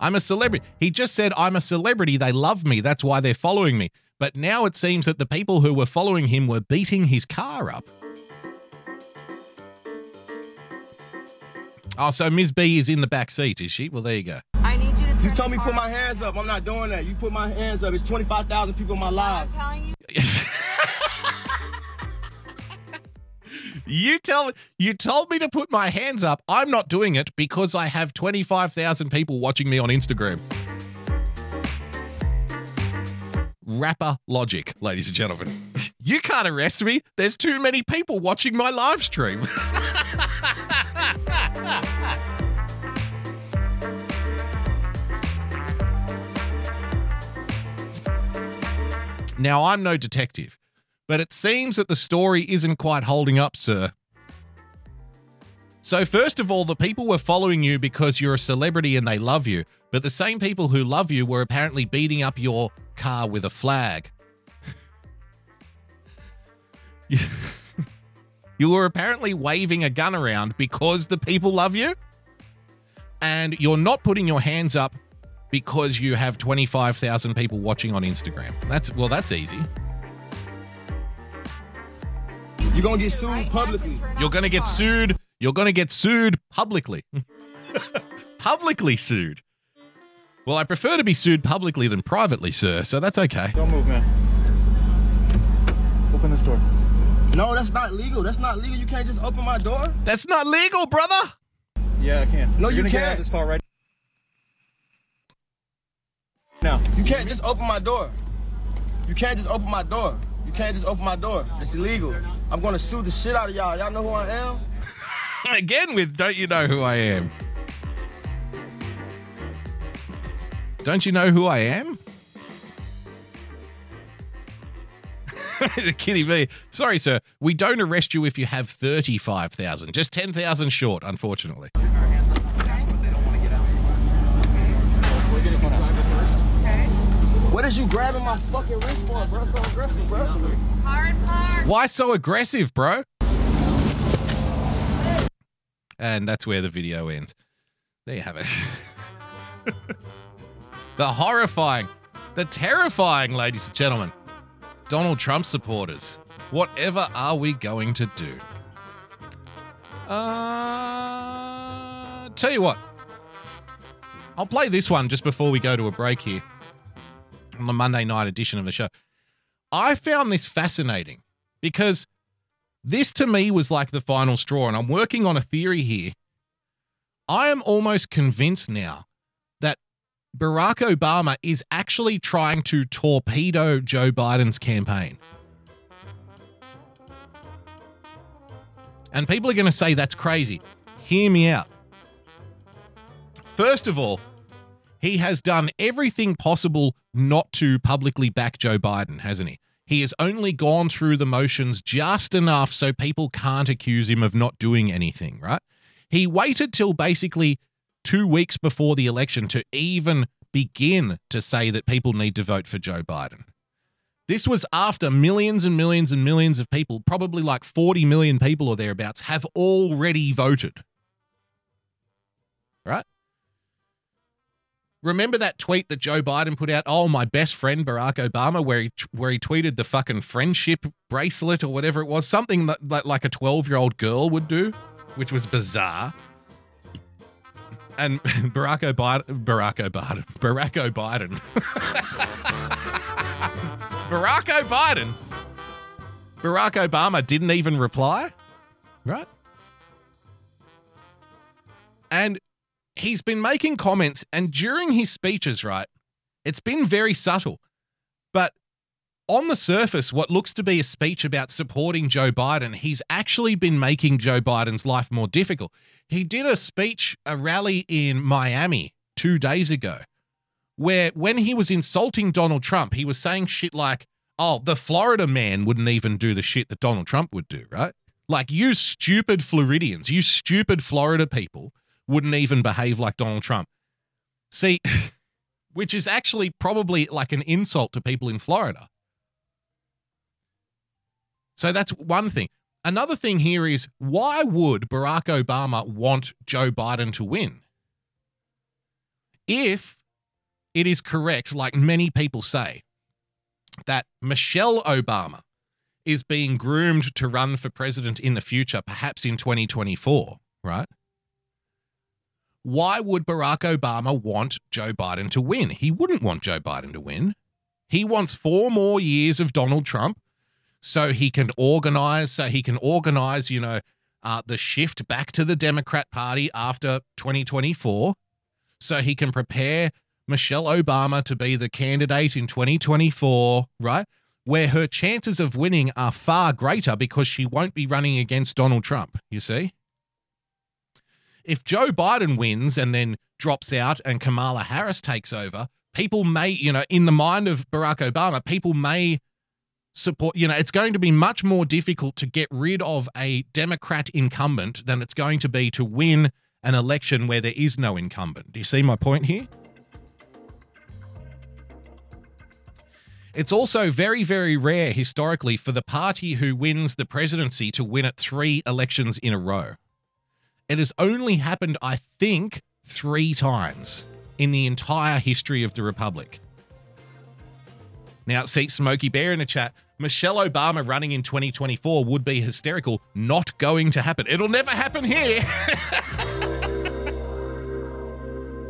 I'm a celebrity. He just said, I'm a celebrity. They love me. That's why they're following me. But now it seems that the people who were following him were beating his car up. Oh, so Ms. B is in the back seat, is she? Well, there you go. I need you to turn You told me your put my hands up. I'm not doing that. You put my hands up. It's 25,000 people in my live. I'm telling you. You tell you told me to put my hands up. I'm not doing it because I have 25,000 people watching me on Instagram. Rapper logic, ladies and gentlemen. [LAUGHS] You can't arrest me. There's too many people watching my live stream. [LAUGHS] Now, I'm no detective, But it seems that the story isn't quite holding up, sir. So, first of all, the people were following you because you're a celebrity and they love you. But the same people who love you were apparently beating up your car with a flag. [LAUGHS] You- were apparently waving a gun around because the people love you. And you're not putting your hands up because you have 25,000 people watching on Instagram. That's, well, that's easy. You're gonna get sued publicly. You're going to get sued. You're going to get sued publicly. [LAUGHS] publicly sued. Well, I prefer to be sued publicly than privately, sir, so that's okay. Don't move, man. Open this door. No, that's not legal. That's not legal. You can't just open my door. That's not legal, brother. Yeah, I can. No, You're you gonna get out can't. of this car right now. You can't just open my door. You can't just open my door. You can't just open my door. It's illegal. I'm gonna sue the shit out of y'all. Y'all know who I am? [LAUGHS] Again with don't you know who I am? Don't you know who I am? [LAUGHS] Kitty B. Sorry, sir. We don't arrest you if you have 35,000. Just 10,000 short, unfortunately. What is you grabbing my fucking wrist for, bro? So aggressive, bro. Why so aggressive, bro? And that's where the video ends. There you have it. [LAUGHS] the horrifying, the terrifying, ladies and gentlemen, Donald Trump supporters. Whatever are we going to do? Uh, tell you what, I'll play this one just before we go to a break here on the Monday night edition of the show. I found this fascinating because this to me was like the final straw, and I'm working on a theory here. I am almost convinced now that Barack Obama is actually trying to torpedo Joe Biden's campaign. And people are going to say that's crazy. Hear me out. First of all, he has done everything possible not to publicly back Joe Biden, hasn't he? He has only gone through the motions just enough so people can't accuse him of not doing anything, right? He waited till basically two weeks before the election to even begin to say that people need to vote for Joe Biden. This was after millions and millions and millions of people, probably like 40 million people or thereabouts, have already voted. Right? Remember that tweet that Joe Biden put out? Oh, my best friend Barack Obama, where he where he tweeted the fucking friendship bracelet or whatever it was, something that, that like a twelve year old girl would do, which was bizarre. And [LAUGHS] Barack Obama, Barack Obama, Barack O'Biden, [LAUGHS] Barack O'Biden, Barack Obama didn't even reply, right? And he's been making comments, and during his speeches, right, it's been very subtle. But on the surface, what looks to be a speech about supporting Joe Biden, he's actually been making Joe Biden's life more difficult. He did a speech, a rally in Miami two days ago, where when he was insulting Donald Trump, he was saying shit like, oh, the Florida man wouldn't even do the shit that Donald Trump would do, right? Like, you stupid Floridians, you stupid Florida people wouldn't even behave like Donald Trump. See, [LAUGHS] which is actually probably like an insult to people in Florida. So that's one thing. Another thing here is why would Barack Obama want Joe Biden to win? If it is correct, like many people say, that Michelle Obama is being groomed to run for president in the future, perhaps in 2024, right? Why would Barack Obama want Joe Biden to win? He wouldn't want Joe Biden to win. He wants four more years of Donald Trump so he can organize, so he can organize, you know, uh, the shift back to the Democrat Party after 2024, so he can prepare Michelle Obama to be the candidate in 2024, right? Where her chances of winning are far greater because she won't be running against Donald Trump, you see? If Joe Biden wins and then drops out and Kamala Harris takes over, people may, you know, in the mind of Barack Obama, people may support, you know, it's going to be much more difficult to get rid of a Democrat incumbent than it's going to be to win an election where there is no incumbent. Do you see my point here? It's also very, very rare historically for the party who wins the presidency to win it three elections in a row. It has only happened, I think, three times in the entire history of the Republic. Now, see Smokey Bear in the chat. Michelle Obama running in 2024 would be hysterical. Not going to happen. It'll never happen here. [LAUGHS]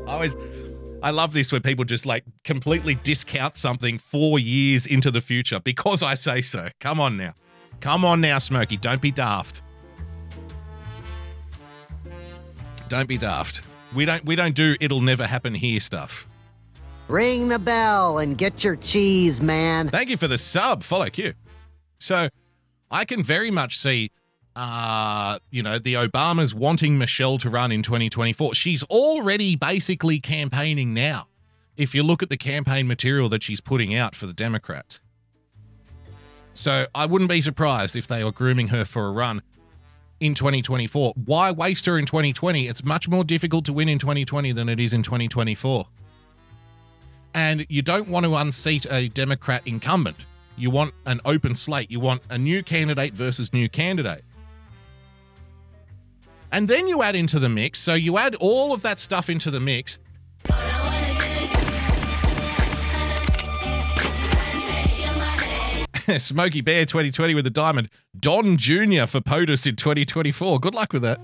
I always, I love this where people just like completely discount something four years into the future because I say so. Come on now. Come on now, Smokey. Don't be daft. Don't be daft. We don't we don't do it'll never happen here stuff. Ring the bell and get your cheese, man. Thank you for the sub. Follow Q. So I can very much see uh, you know, the Obamas wanting Michelle to run in 2024. She's already basically campaigning now. If you look at the campaign material that she's putting out for the Democrats. So I wouldn't be surprised if they were grooming her for a run in 2024. Why waste her in 2020? It's much more difficult to win in 2020 than it is in 2024. And you don't want to unseat a Democrat incumbent. You want an open slate. You want a new candidate versus new candidate. And then you add into the mix. So you add all of that stuff into the mix. [LAUGHS] Smokey Bear 2020 with a diamond. Don Jr. for POTUS in 2024. Good luck with that.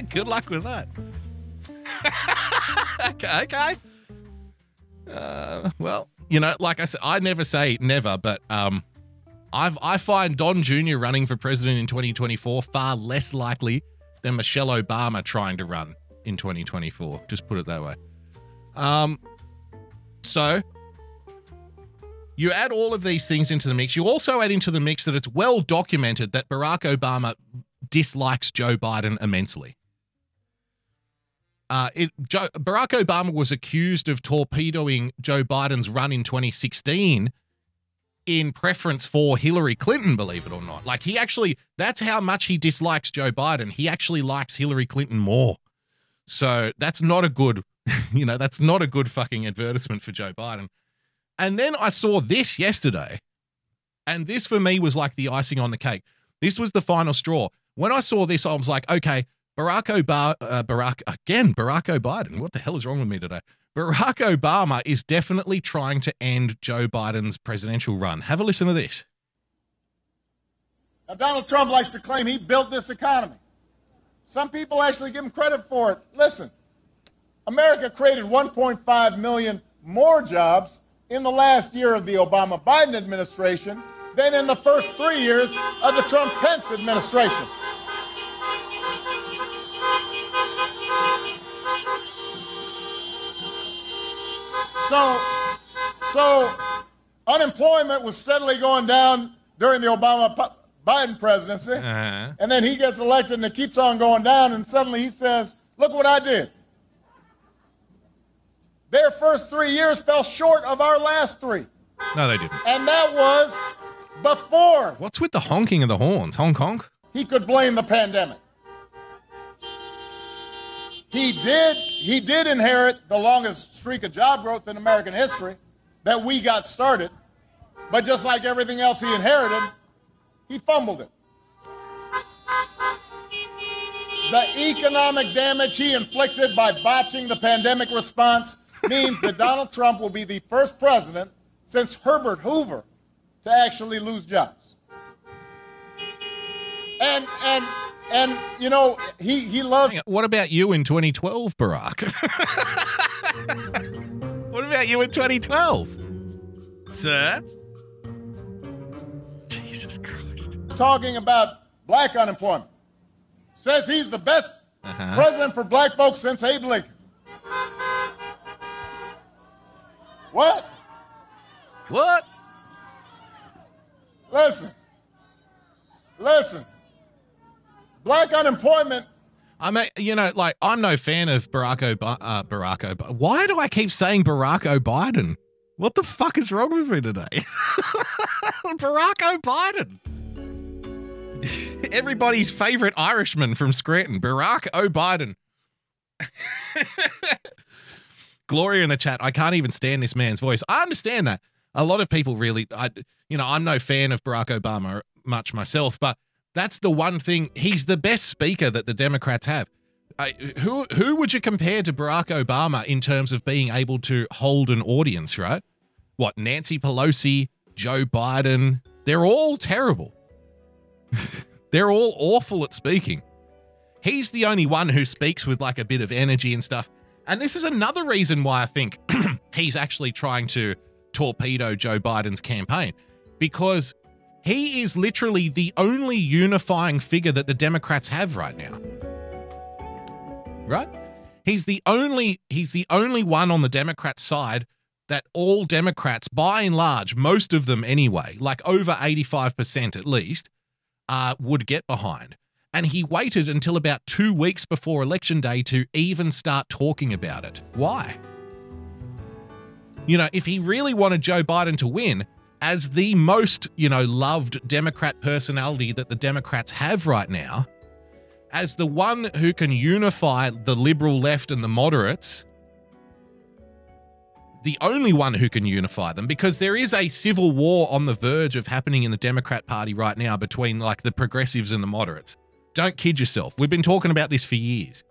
[LAUGHS] Good luck with that. [LAUGHS] okay, okay. Uh, well, you know, like I said, I never say never, but um, I've I find Don Jr. running for president in 2024 far less likely than Michelle Obama trying to run in 2024. Just put it that way. Um, so you add all of these things into the mix. You also add into the mix that it's well documented that Barack Obama dislikes Joe Biden immensely. Uh, it, Joe, Barack Obama was accused of torpedoing Joe Biden's run in 2016 in preference for Hillary Clinton, believe it or not. Like he actually, that's how much he dislikes Joe Biden. He actually likes Hillary Clinton more. So that's not a good, [LAUGHS] you know, that's not a good fucking advertisement for Joe Biden. And then I saw this yesterday, and this for me was like the icing on the cake. This was the final straw. When I saw this, I was like, okay, Barack Obama, uh, Barack again, Barack Biden. What the hell is wrong with me today? Barack Obama is definitely trying to end Joe Biden's presidential run. Have a listen to this. Now, Donald Trump likes to claim he built this economy. Some people actually give him credit for it. Listen, America created 1.5 million more jobs in the last year of the Obama Biden administration than in the first three years of the Trump Pence administration. So, so unemployment was steadily going down during the Obama Biden presidency, Uh-huh. and then he gets elected and it keeps on going down, and suddenly he says, "Look what I did." Their first three years fell short of our last three, No, they didn't. and that was before What's with the honking of the horns? Hong Kong? he could blame the pandemic. He did he did inherit the longest streak of job growth in American history that we got started. But just like everything else he inherited, he fumbled it. The economic damage he inflicted by botching the pandemic response means that Donald Trump will be the first president since Herbert Hoover to actually lose jobs. And and and you know he he loves. What about you in 2012, Barack? [LAUGHS] what about you in 2012, sir? Jesus Christ. talking about black unemployment. Says he's the best Uh-huh. president for black folks since Abe Lincoln. What? What? Listen. Listen. Black unemployment I mean, you know, like I'm no fan of Barack Obama. Uh, Barack Obama. Why do I keep saying Barack O'Biden? What the fuck is wrong with me today? [LAUGHS] Barack O'Biden. [LAUGHS] Everybody's favorite Irishman from Scranton, Barack O'Biden. [LAUGHS] Gloria in the chat. I can't even stand this man's voice. I understand that. A lot of people really, I, you know, I'm no fan of Barack Obama much myself, but that's the one thing. He's the best speaker that the Democrats have. Uh, who who would you compare to Barack Obama in terms of being able to hold an audience? Right? What Nancy Pelosi, Joe Biden? They're all terrible. [LAUGHS] they're all awful at speaking. He's the only one who speaks with like a bit of energy and stuff. And this is another reason why I think [CLEARS THROAT] he's actually trying to torpedo Joe Biden's campaign because he is literally the only unifying figure that the Democrats have right now. Right? He's the only he's the only one on the Democrat side that all Democrats by and large, most of them anyway, like over 85% at least, uh, would get behind. And he waited until about two weeks before election day to even start talking about it. Why? You know, if he really wanted Joe Biden to win, as the most, you know, loved Democrat personality that the Democrats have right now, as the one who can unify the liberal left and the moderates, the only one who can unify them, because there is a civil war on the verge of happening in the Democrat Party right now between like the progressives and the moderates. Don't kid yourself. We've been talking about this for years.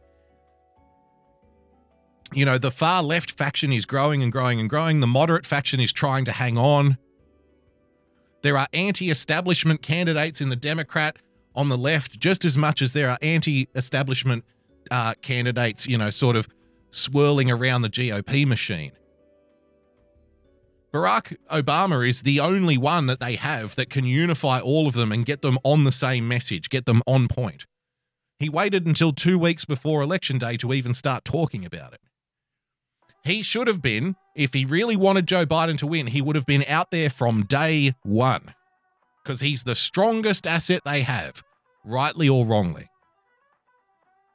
You know, the far left faction is growing and growing and growing. The moderate faction is trying to hang on. There are anti establishment candidates in the Democrat on the left just as much as there are anti establishment uh, candidates, you know, sort of swirling around the GOP machine. Barack Obama is the only one that they have that can unify all of them and get them on the same message, get them on point. He waited until two weeks before Election Day to even start talking about it. He should have been, if he really wanted Joe Biden to win, he would have been out there from day one because he's the strongest asset they have, rightly or wrongly.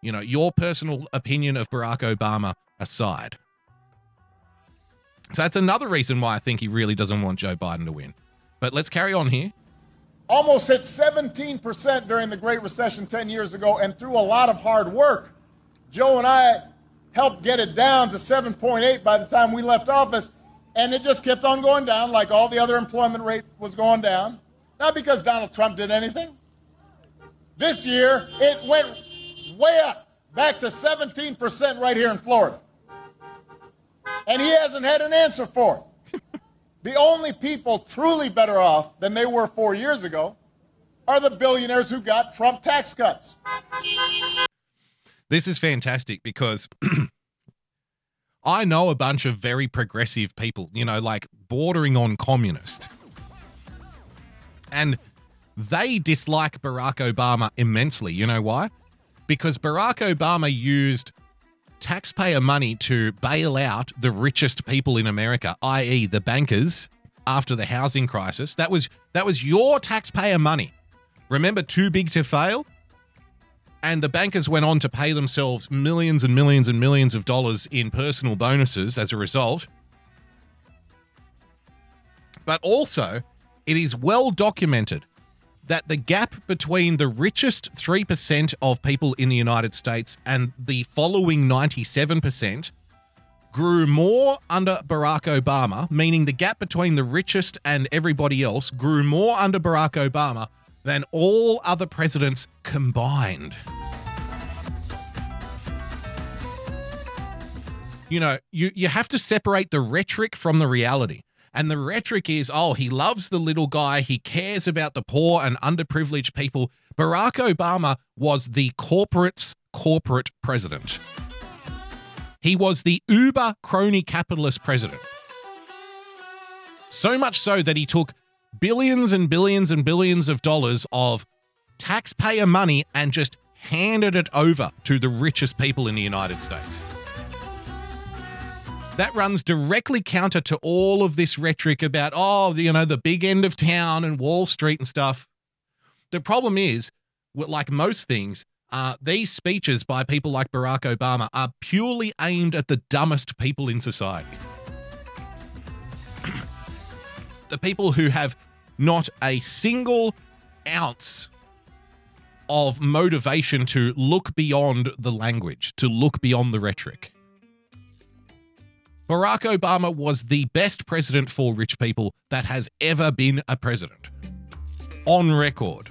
You know, your personal opinion of Barack Obama aside. So that's another reason why I think he really doesn't want Joe Biden to win. But let's carry on here. Almost hit 17% during the Great Recession 10 years ago, and through a lot of hard work, Joe and I helped get it down to 7.8 by the time we left office, and it just kept on going down like all the other employment rate was going down. Not because Donald Trump did anything. This year, it went way up, back to 17% right here in Florida. And he hasn't had an answer for it. the only people truly better off than they were four years ago are the billionaires who got Trump tax cuts. This is fantastic because [CLEARS THROAT] I know a bunch of very progressive people, you know, like bordering on communist. And they dislike Barack Obama immensely. You know why? Because Barack Obama used taxpayer money to bail out the richest people in America, i.e., the bankers, after the housing crisis. That was that was your taxpayer money. Remember, too big to fail. And the bankers went on to pay themselves millions and millions and millions of dollars in personal bonuses as a result. But also, it is well documented that the gap between the richest 3% of people in the United States and the following 97% grew more under Barack Obama, meaning the gap between the richest and everybody else grew more under Barack Obama than all other presidents combined. You know, you, you have to separate the rhetoric from the reality. And the rhetoric is, oh, he loves the little guy. He cares about the poor and underprivileged people. Barack Obama was the corporate's corporate president. He was the uber crony capitalist president. So much so that he took billions and billions and billions of dollars of taxpayer money and just handed it over to the richest people in the United States. That runs directly counter to all of this rhetoric about, oh, you know, the big end of town and Wall Street and stuff. The problem is, like most things, uh, these speeches by people like Barack Obama are purely aimed at the dumbest people in society. [CLEARS THROAT] the people who have not a single ounce of motivation to look beyond the language, to look beyond the rhetoric. Barack Obama was the best president for rich people that has ever been a president. On record.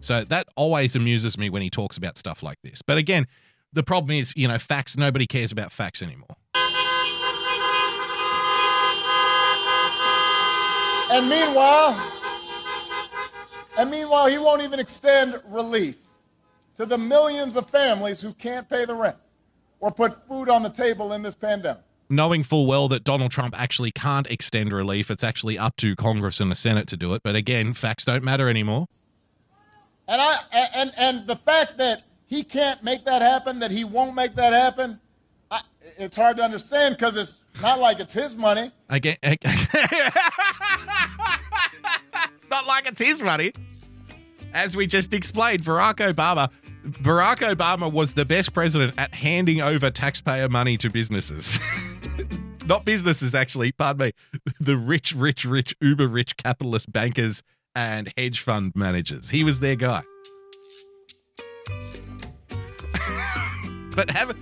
So that always amuses me when he talks about stuff like this. But again, the problem is, you know, facts, nobody cares about facts anymore. And meanwhile, and meanwhile, he won't even extend relief to the millions of families who can't pay the rent or put food on the table in this pandemic. Knowing full well that Donald Trump actually can't extend relief, it's actually up to Congress and the Senate to do it. But again, facts don't matter anymore. And I and and the fact that he can't make that happen, that he won't make that happen, I, it's hard to understand because it's not like it's his money. Again, [LAUGHS] it's not like it's his money. As we just explained, Barack Obama, Barack Obama was the best president at handing over taxpayer money to businesses. [LAUGHS] not businesses, actually. Pardon me. [LAUGHS] The rich, rich, rich, uber rich capitalist bankers and hedge fund managers. He was their guy. [LAUGHS] but have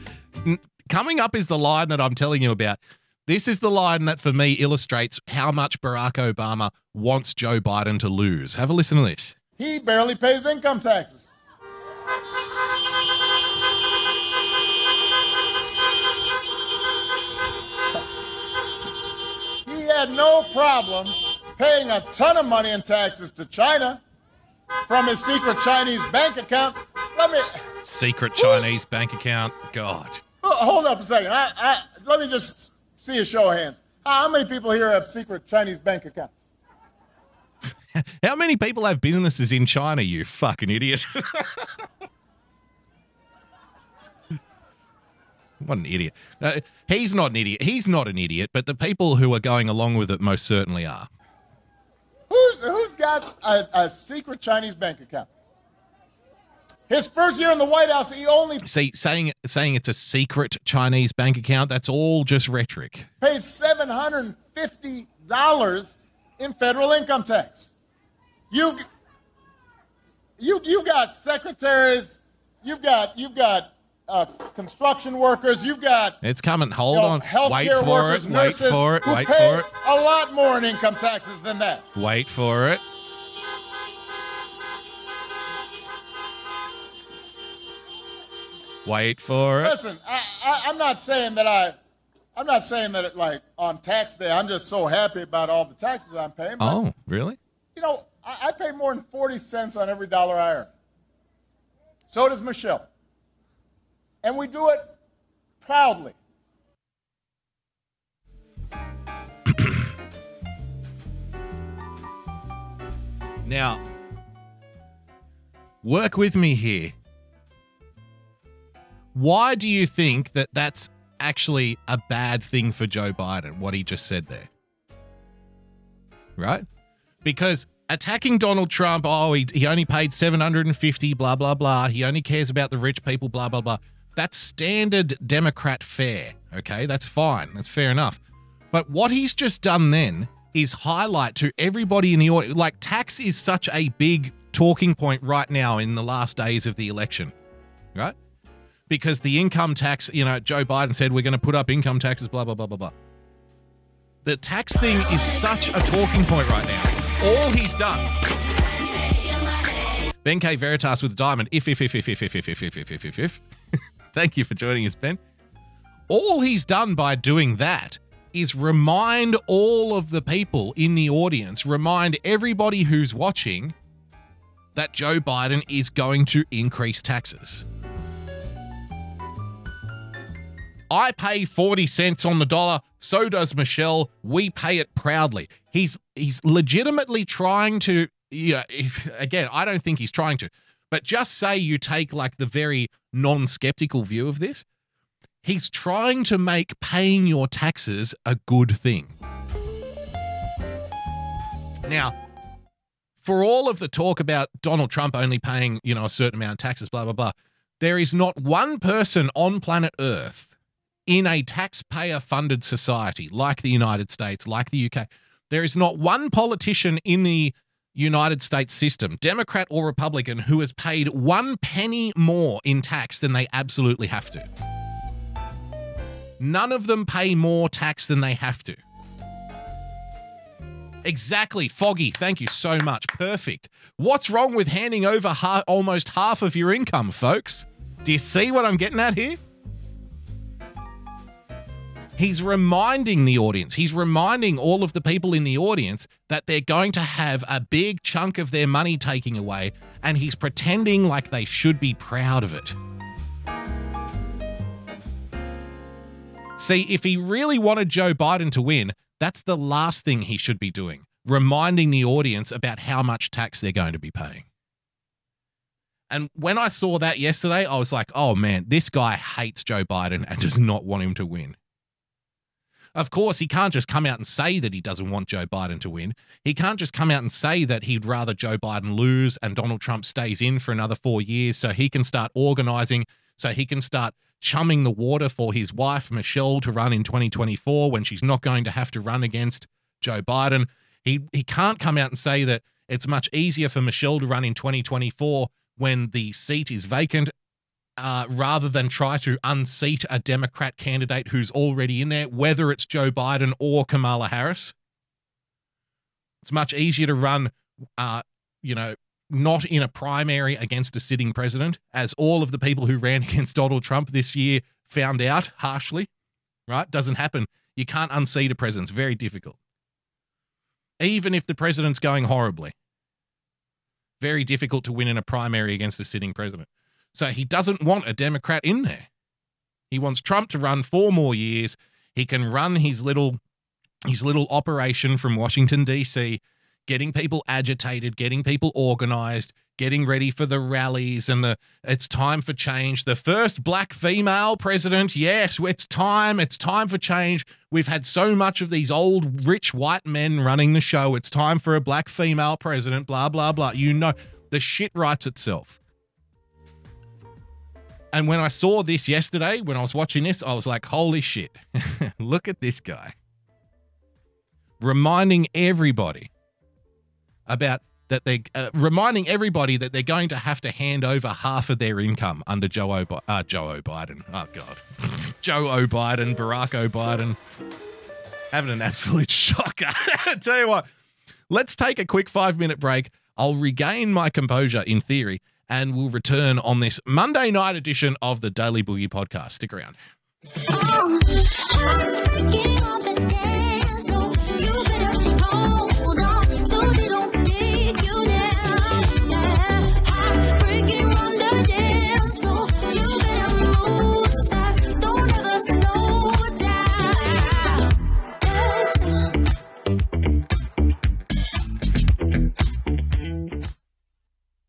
coming up is the line that I'm telling you about. This is the line that for me illustrates how much Barack Obama wants Joe Biden to lose. Have a listen to this. He barely pays income taxes. He had no problem paying a ton of money in taxes to China from his secret Chinese bank account. Let me Secret Chinese bank account. God. Hold up a second. I, I, let me just see a show of hands. How many people here have secret Chinese bank accounts? [LAUGHS] How many people have businesses in China, you fucking idiot? [LAUGHS] what an idiot. Uh, he's not an idiot. He's not an idiot, but the people who are going along with it most certainly are. Who's, who's got a, a secret Chinese bank account? His first year in the White House, he only See, saying saying it's a secret Chinese bank account, that's all just rhetoric. paid $750 in federal income tax. You, you, you got secretaries, you've got, you've got uh, construction workers, you've got It's coming. Hold you know, on. healthcare Wait for workers, it. Wait for it. who Wait pay for it. a lot more in income taxes than that. Wait for it. Wait for it. Listen, I, I, I'm not saying that I, I'm not saying that it, like on tax day, I'm just so happy about all the taxes I'm paying. but, Oh, really? You know, I, I pay more than 40 cents on every dollar I earn. So does Michelle. And we do it proudly. [CLEARS THROAT] Now, work with me here. Why do you think that that's actually a bad thing for Joe Biden, what he just said there? Right? Because attacking Donald Trump, oh, he, he only paid 750, blah, blah, blah. He only cares about the rich people, blah, blah, blah. That's standard Democrat fare. Okay, that's fine. That's fair enough. But what he's just done then is highlight to everybody in the audience like tax is such a big talking point right now in the last days of the election, right? Because the income tax, you know, Joe Biden said we're going to put up income taxes, blah, blah, blah, blah, blah. The tax thing is such a talking point right now. All he's done. Ben K. Veritas with diamond. If, if, if, if, if, if, if, if, if, if, if, if. [LAUGHS] Thank you for joining us, Ben. All he's done by doing that is remind all of the people in the audience, remind everybody who's watching that Joe Biden is going to increase taxes. I pay 40 cents on the dollar, so does Michelle. We pay it proudly. He's he's legitimately trying to yeah, if, again, I don't think he's trying to. But just say you take like the very non-skeptical view of this. He's trying to make paying your taxes a good thing. Now, for all of the talk about Donald Trump only paying, you know, a certain amount of taxes, blah, blah, blah, there is not one person on planet Earth in a taxpayer funded society like the United States, like the UK, there is not one politician in the United States system, Democrat or Republican, who has paid one penny more in tax than they absolutely have to. None of them pay more tax than they have to. Exactly, Foggy. Thank you so much. Perfect. What's wrong with handing over ha- almost half of your income, folks? Do you see what I'm getting at here? He's reminding the audience, he's reminding all of the people in the audience that they're going to have a big chunk of their money taken away, and he's pretending like they should be proud of it. See, if he really wanted Joe Biden to win, that's the last thing he should be doing, reminding the audience about how much tax they're going to be paying. And when I saw that yesterday, I was like, oh man, this guy hates Joe Biden and does not want him to win. Of course, he can't just come out and say that he doesn't want Joe Biden to win. He can't just come out and say that he'd rather Joe Biden lose and Donald Trump stays in for another four years so he can start organizing, so he can start chumming the water for his wife, Michelle, to run in 2024 when she's not going to have to run against Joe Biden. He, he can't come out and say that it's much easier for Michelle to run in 2024 when the seat is vacant uh, rather than try to unseat a Democrat candidate who's already in there, whether it's Joe Biden or Kamala Harris. It's much easier to run, uh, you know, not in a primary against a sitting president, as all of the people who ran [LAUGHS] against Donald Trump this year found out harshly, right? Doesn't happen. You can't unseat a president. It's very difficult. Even if the president's going horribly, very difficult to win in a primary against a sitting president. So he doesn't want a Democrat in there. He wants Trump to run four more years. He can run his little his little operation from Washington D.C., getting people agitated, getting people organized, getting ready for the rallies and the it's time for change. The first black female president. Yes, it's time. It's time for change. We've had so much of these old rich white men running the show. It's time for a black female president, blah blah blah. You know, the shit writes itself. And when I saw this yesterday, when I was watching this, I was like, holy shit, [LAUGHS] look at this guy. Reminding everybody about that they uh, reminding everybody that they're going to have to hand over half of their income under Joe o, uh, Joe O Biden. Oh god, [LAUGHS] Joe O Biden, Barack O Biden, having an absolute [LAUGHS] shocker. Tell you what, let's take a quick five minute break. I'll regain my composure in theory, and we'll return on this Monday night edition of the Daily Boogie Podcast. Stick around.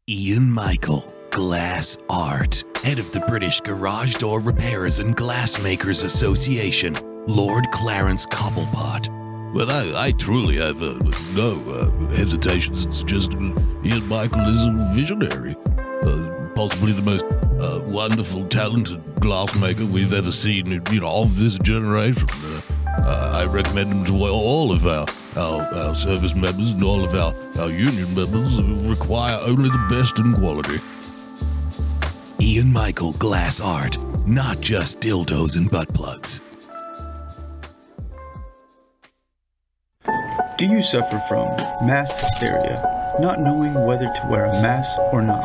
Ian Michael, Glass Art, head of the British Garage Door Repairers and Glassmakers Association, Lord Clarence Cobblepot. Well, I, I truly have uh, no uh, hesitation to suggest Ian Michael is a visionary. Uh, possibly the most uh, wonderful, talented glassmaker we've ever seen, you know, of this generation. Uh, I recommend him to all of our, our, our service members and all of our, our union members who require only the best in quality. Ian Michael Glass Art, not just dildos and butt plugs. Do you suffer from mass hysteria, not knowing whether to wear a mask or not?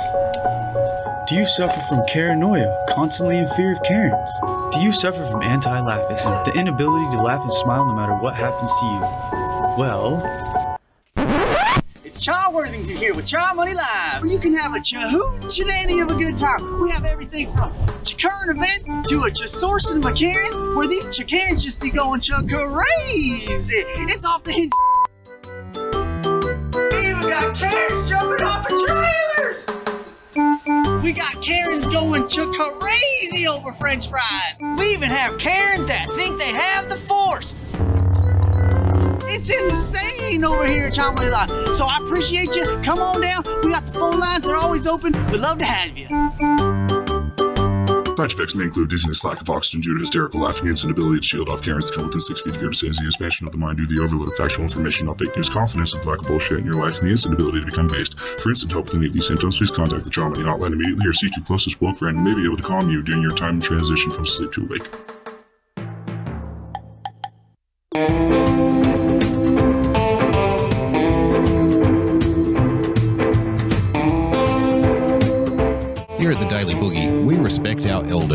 Do you suffer from paranoia, constantly in fear of Karens? Do you suffer from anti-laughism, the inability to laugh and smile no matter what happens to you? Well, It's Cha Worthington here with Cha Money Live, where you can have a chahoot shenanigan of a good time. We have everything from current events to a cha sourcing of Karens, where these cha Karens just be going crazy. It's off the hinge. We got Karens going crazy over French fries. We even have Karens that think they have the force. It's insane over here at Chomley Live. So I appreciate you. Come on down. We got the phone lines. They're always open. We'd love to have you. Side effects may include dizziness, lack of oxygen due to hysterical laughing, and inability to shield off Karens to come within six feet of your vicinity, expansion of the mind due to the overload of factual information, not fake news, confidence with lack of bullshit in your life, and the instant ability to become based. For instant help with any of these symptoms, please contact the trauma hotline immediately or seek your closest woke friend who may be able to calm you during your time in transition from sleep to awake.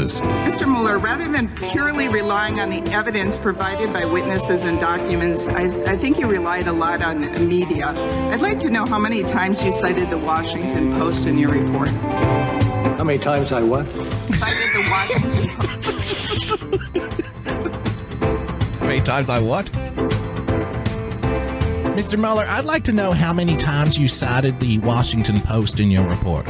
Our elders. Mr. Mueller, rather than purely relying on the evidence provided by witnesses and documents, I, I think you relied a lot on media. I'd like to know how many times you cited the Washington Post in your report. How many times I what? Cited the Washington Post. How many times I what? Mr. Mueller, I'd like to know how many times you cited the Washington Post in your report.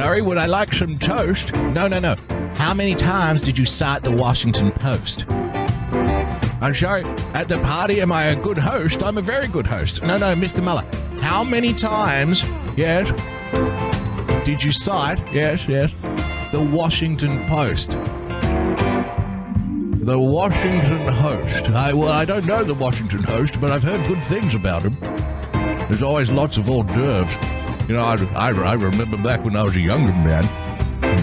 Sorry, would I like some toast? No, no, no. How many times did you cite the Washington Post? I'm sorry, at the party, am I a good host? I'm a very good host. No, no, Mr. Mueller. How many times, yes, did you cite, yes, yes, the Washington Post? The Washington Host. I, well, I don't know the Washington Host, but I've heard good things about him. There's always lots of hors d'oeuvres. You know, I, I, I remember back when I was a younger man.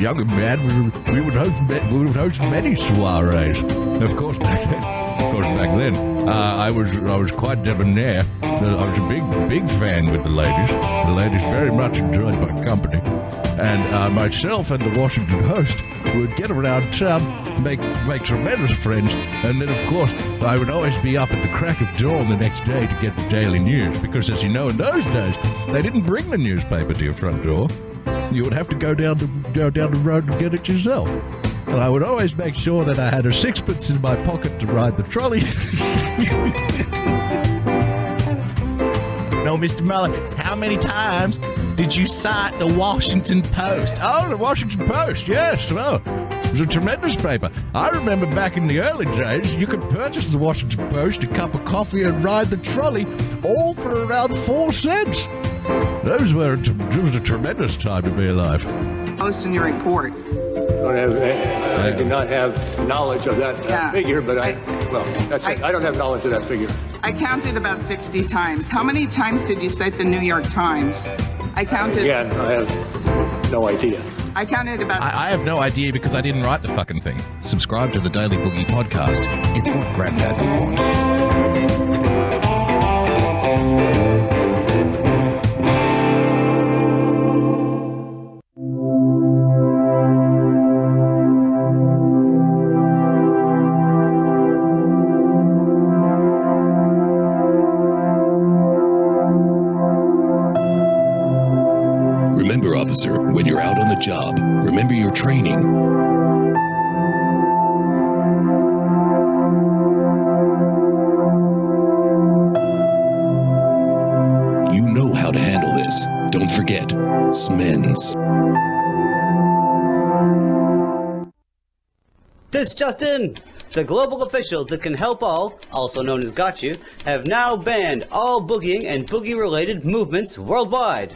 Younger man, we, we would host we would host many soirees. Of course, back then, of course, back then, uh, I was I was quite debonair. I was a big big fan with the ladies. The ladies very much enjoyed my company, and uh, myself and the Washington Post would get around town, make make tremendous friends, and then of course I would always be up at the crack of dawn the next day to get the daily news because, as you know, in those days they didn't bring the newspaper to your front door. You would have to go down to go down the road and get it yourself. And I would always make sure that I had a sixpence in my pocket to ride the trolley. no, Mr. Mueller, how many times did you cite the Washington Post? Oh, the Washington Post, yes. Oh, it was a tremendous paper. I remember back in the early days, you could purchase the Washington Post, a cup of coffee, and ride the trolley, all for around four cents. Those were it was a tremendous time to be alive. Post in your report. Don't have, eh, I do not have knowledge of that, that Yeah. figure, but I, well, that's it. I don't have knowledge of that figure. I counted about 60 times. How many times did you cite the New York Times? I counted. Again, I have no idea. I counted about. I, I have no idea because I didn't write the fucking thing. Subscribe to the Daily Boogie podcast. It's what Granddad would want. Officer, when you're out on the job, remember your training. You know how to handle this. Don't forget, SMENS. This just in! The global officials that can help all, also known as Got You, have now banned all boogieing and boogie related movements worldwide.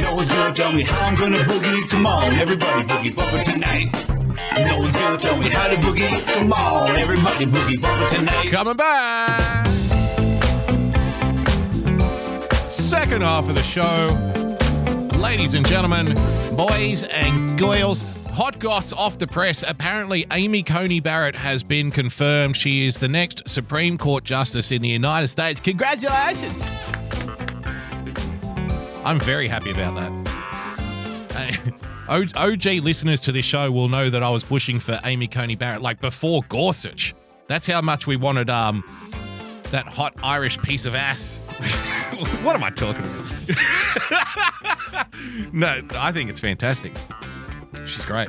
No one's gonna tell me how I'm gonna boogie. Come on, everybody boogie bumper tonight. No one's gonna tell me how to boogie. Come on, everybody boogie bumper tonight. Coming back. Second half of the show. Ladies and gentlemen, boys and girls, hot goss off the press. Apparently, Amy Coney Barrett has been confirmed. She is the next Supreme Court Justice in the United States. Congratulations! I'm very happy about that. OG listeners to this show will know that I was pushing for Amy Coney Barrett like before Gorsuch. That's how much we wanted um that hot Irish piece of ass. [LAUGHS] what am I talking about? [LAUGHS] no, I think it's fantastic. She's great.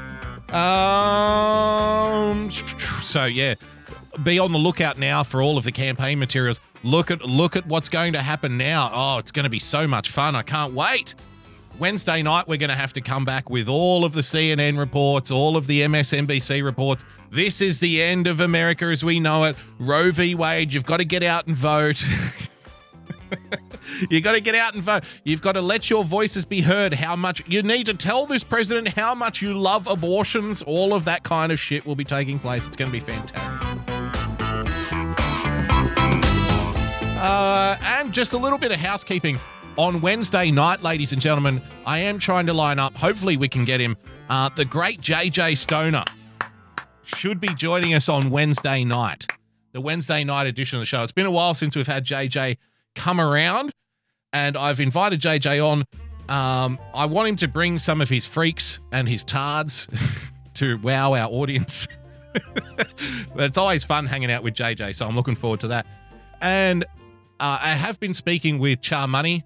Um. So yeah, be on the lookout now for all of the campaign materials. Look at look at what's going to happen now. Oh, it's going to be so much fun. I can't wait. Wednesday night, we're going to have to come back with all of the CNN reports, all of the MSNBC reports. This is the end of America as we know it. Roe v. Wade, you've got to [LAUGHS] get out and vote. You've got to get out and vote. You've got to let your voices be heard. How much you need to tell this president how much you love abortions. All of that kind of shit will be taking place. It's going to be fantastic. Uh, and just a little bit of housekeeping. On Wednesday night, ladies and gentlemen, I am trying to line up. Hopefully, we can get him. Uh, the great JJ Stoner should be joining us on Wednesday night, the Wednesday night edition of the show. It's been a while since we've had JJ come around, and I've invited JJ on. Um, I want him to bring some of his freaks and his tards [LAUGHS] to wow our audience. [LAUGHS] but it's always fun hanging out with JJ, so I'm looking forward to that. And uh, I have been speaking with Char Money,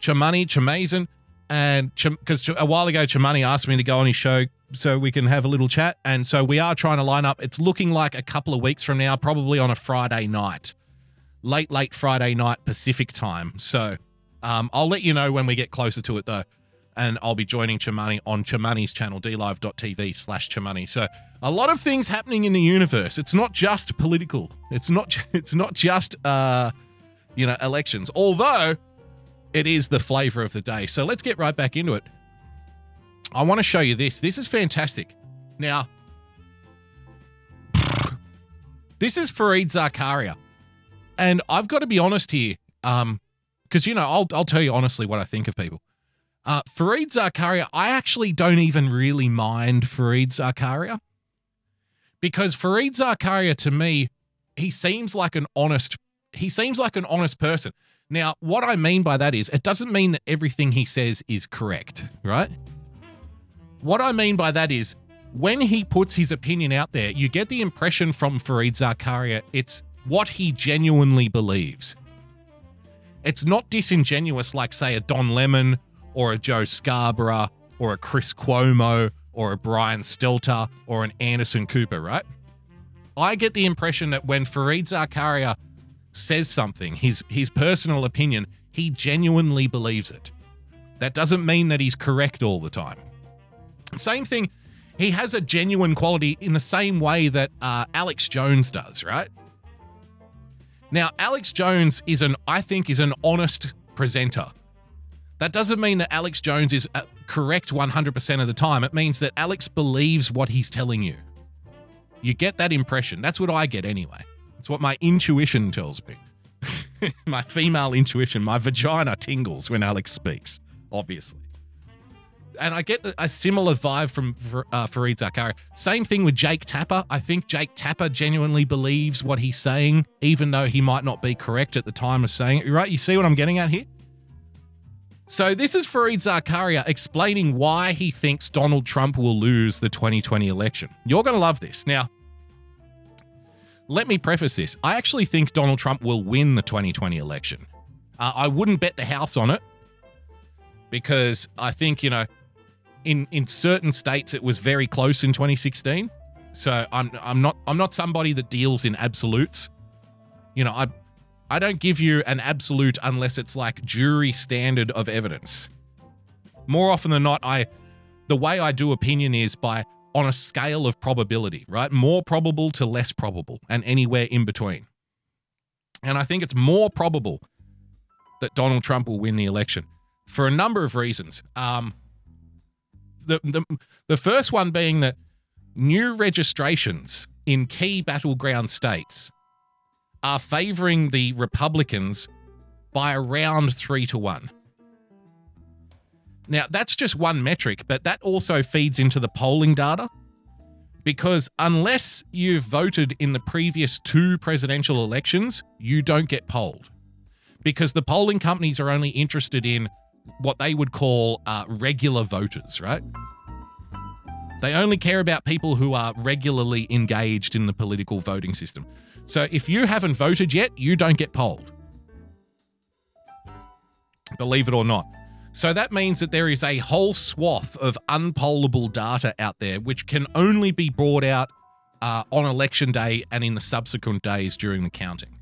Chamani, Chamazen, and because a while ago Chamani asked me to go on his show so we can have a little chat, and so we are trying to line up. It's looking like a couple of weeks from now, probably on a Friday night, late late Friday night Pacific time. So um, I'll let you know when we get closer to it though, and I'll be joining Chamani on Chamani's channel dlive.tv slash Chamani. So a lot of things happening in the universe. It's not just political. It's not. [LAUGHS] It's not just uh, you know elections. Although it is the flavor of the day. So let's get right back into it. I want to show you this. This is fantastic. Now, [LAUGHS] this is Fareed Zakaria. And I've got to be honest here, um, because you know, I'll I'll tell you honestly what I think of people. Uh, Fareed Zakaria, I actually don't even really mind Fareed Zakaria. Because Fareed Zakaria to me, he seems like an honest he seems like an honest person. Now, what I mean by that is, it doesn't mean that everything he says is correct, right? What I mean by that is, when he puts his opinion out there, you get the impression from Fareed Zakaria it's what he genuinely believes. It's not disingenuous like, say, a Don Lemon or a Joe Scarborough or a Chris Cuomo or a Brian Stelter or an Anderson Cooper, right? I get the impression that when Fareed Zakaria says something, his his personal opinion, he genuinely believes it. That doesn't mean that he's correct all the time. Same thing, he has a genuine quality in the same way that uh, Alex Jones does, right? Now, Alex Jones is an, I think, is an honest presenter. That doesn't mean that Alex Jones is uh, correct 100% of the time. It means that Alex believes what he's telling you. You get that impression. That's what I get anyway. It's what my intuition tells me. [LAUGHS] my female intuition, my vagina tingles when Alex speaks, obviously. And I get a similar vibe from uh, Fareed Zakaria. Same thing with Jake Tapper. I think Jake Tapper genuinely believes what he's saying, even though he might not be correct at the time of saying it. Right? You see what I'm getting at here? So this is Fareed Zakaria explaining why he thinks Donald Trump will lose the 2020 election. You're going to love this. Now, let me preface this. I actually think Donald Trump will win the 2020 election. Uh, I wouldn't bet the house on it because I think, you know, in in certain states it was very close in 2016. So I'm I'm not I'm not somebody that deals in absolutes. You know, I I don't give you an absolute unless it's like jury standard of evidence. More often than not, I the way I do opinion is by on a scale of probability, right? More probable to less probable and anywhere in between. And I think it's more probable that Donald Trump will win the election for a number of reasons. Um, the, the, the first one being that new registrations in key battleground states are favoring the Republicans by around three to one. Now, that's just one metric, but that also feeds into the polling data because unless you've voted in the previous two presidential elections, you don't get polled. Because the polling companies are only interested in what they would call uh, regular voters, right? They only care about people who are regularly engaged in the political voting system. So if you haven't voted yet, you don't get polled. Believe it or not. So that means that there is a whole swath of unpollable data out there which can only be brought out uh, on election day and in the subsequent days during the counting.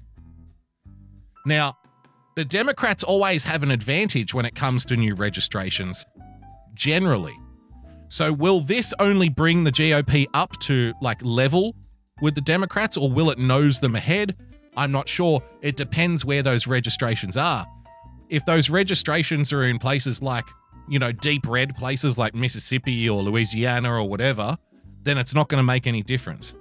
Now, the Democrats always have an advantage when it comes to new registrations, generally. So, will this only bring the GOP up to like level with the Democrats or will it nose them ahead? I'm not sure. It depends where those registrations are. If those registrations are in places like, you know, deep red places like Mississippi or Louisiana or whatever, then it's not going to make any difference.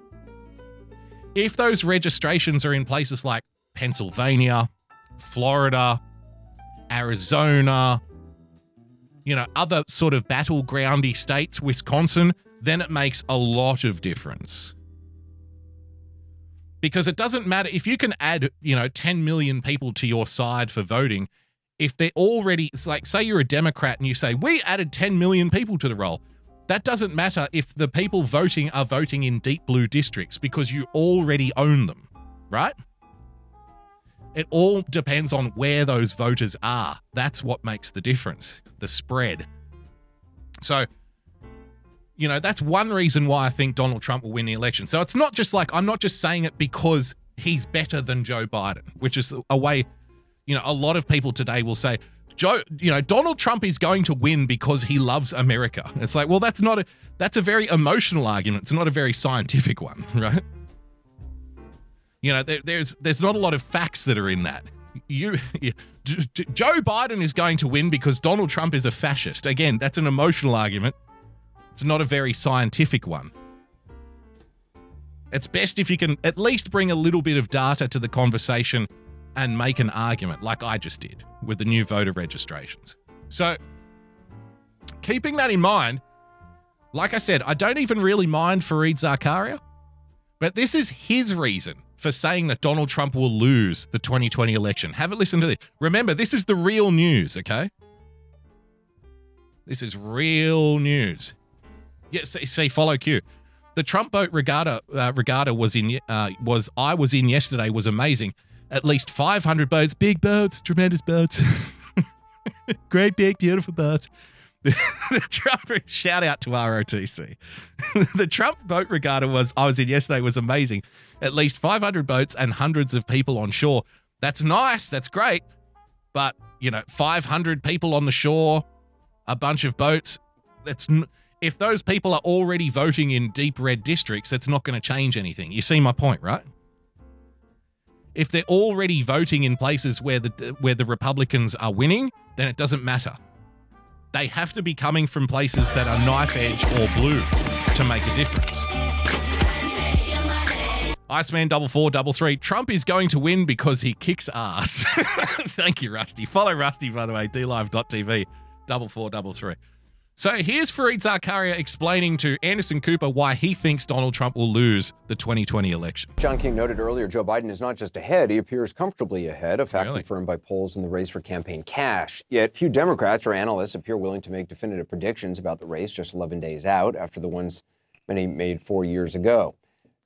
If those registrations are in places like Pennsylvania, Florida, Arizona, you know, other sort of battlegroundy states, Wisconsin, then it makes a lot of difference. Because it doesn't matter if you can add, you know, 10 million people to your side for voting, if they're already, it's like, say you're a Democrat and you say, we added 10 million people to the roll. That doesn't matter if the people voting are voting in deep blue districts because you already own them, right? It all depends on where those voters are. That's what makes the difference, the spread. So, you know, that's one reason why I think Donald Trump will win the election. So it's not just like, I'm not just saying it because he's better than Joe Biden, which is a way, you know, a lot of people today will say, Joe, you know, Donald Trump is going to win because he loves America. It's like, well, that's not a that's a very emotional argument. It's not a very scientific one, [LAUGHS] right? You know, there, there's there's not a lot of facts that are in that. You, you Joe Biden is going to win because Donald Trump is a fascist. Again, that's an emotional argument. It's not a very scientific one. It's best if you can at least bring a little bit of data to the conversation and make an argument, like I just did with the new voter registrations. So, keeping that in mind, like I said, I don't even really mind Fareed Zakaria, but this is his reason for saying that Donald Trump will lose the 2020 election. Have a listen to this. Remember, this is the real news, okay? This is real news. Yes, see, follow Q. The Trump boat regatta uh, regatta was in uh, was I was in yesterday was amazing. At least 500 boats, big boats, tremendous boats, [LAUGHS] great big beautiful boats. [LAUGHS] the Trump shout out to ROTC. [LAUGHS] the Trump boat regatta was I was in yesterday was amazing. At least 500 boats and hundreds of people on shore. That's nice. That's great. But, you know, 500 people on the shore, a bunch of boats. That's if those people are already voting in deep red districts, that's not going to change anything. You see my point, right? If they're already voting in places where the where the Republicans are winning, then it doesn't matter. They have to be coming from places that are knife edge or blue to make a difference. Iceman double four double three. Trump is going to win because he kicks ass. [LAUGHS] Thank you, Rusty. Follow Rusty, by the way, dlive.tv double four double three. So here's Fareed Zakaria explaining to Anderson Cooper why he thinks Donald Trump will lose the 2020 election. John King noted earlier Joe Biden is not just ahead, he appears comfortably ahead, a fact Really? confirmed by polls in the race for campaign cash. Yet few Democrats or analysts appear willing to make definitive predictions about the race just 11 days out after the ones many made four years ago.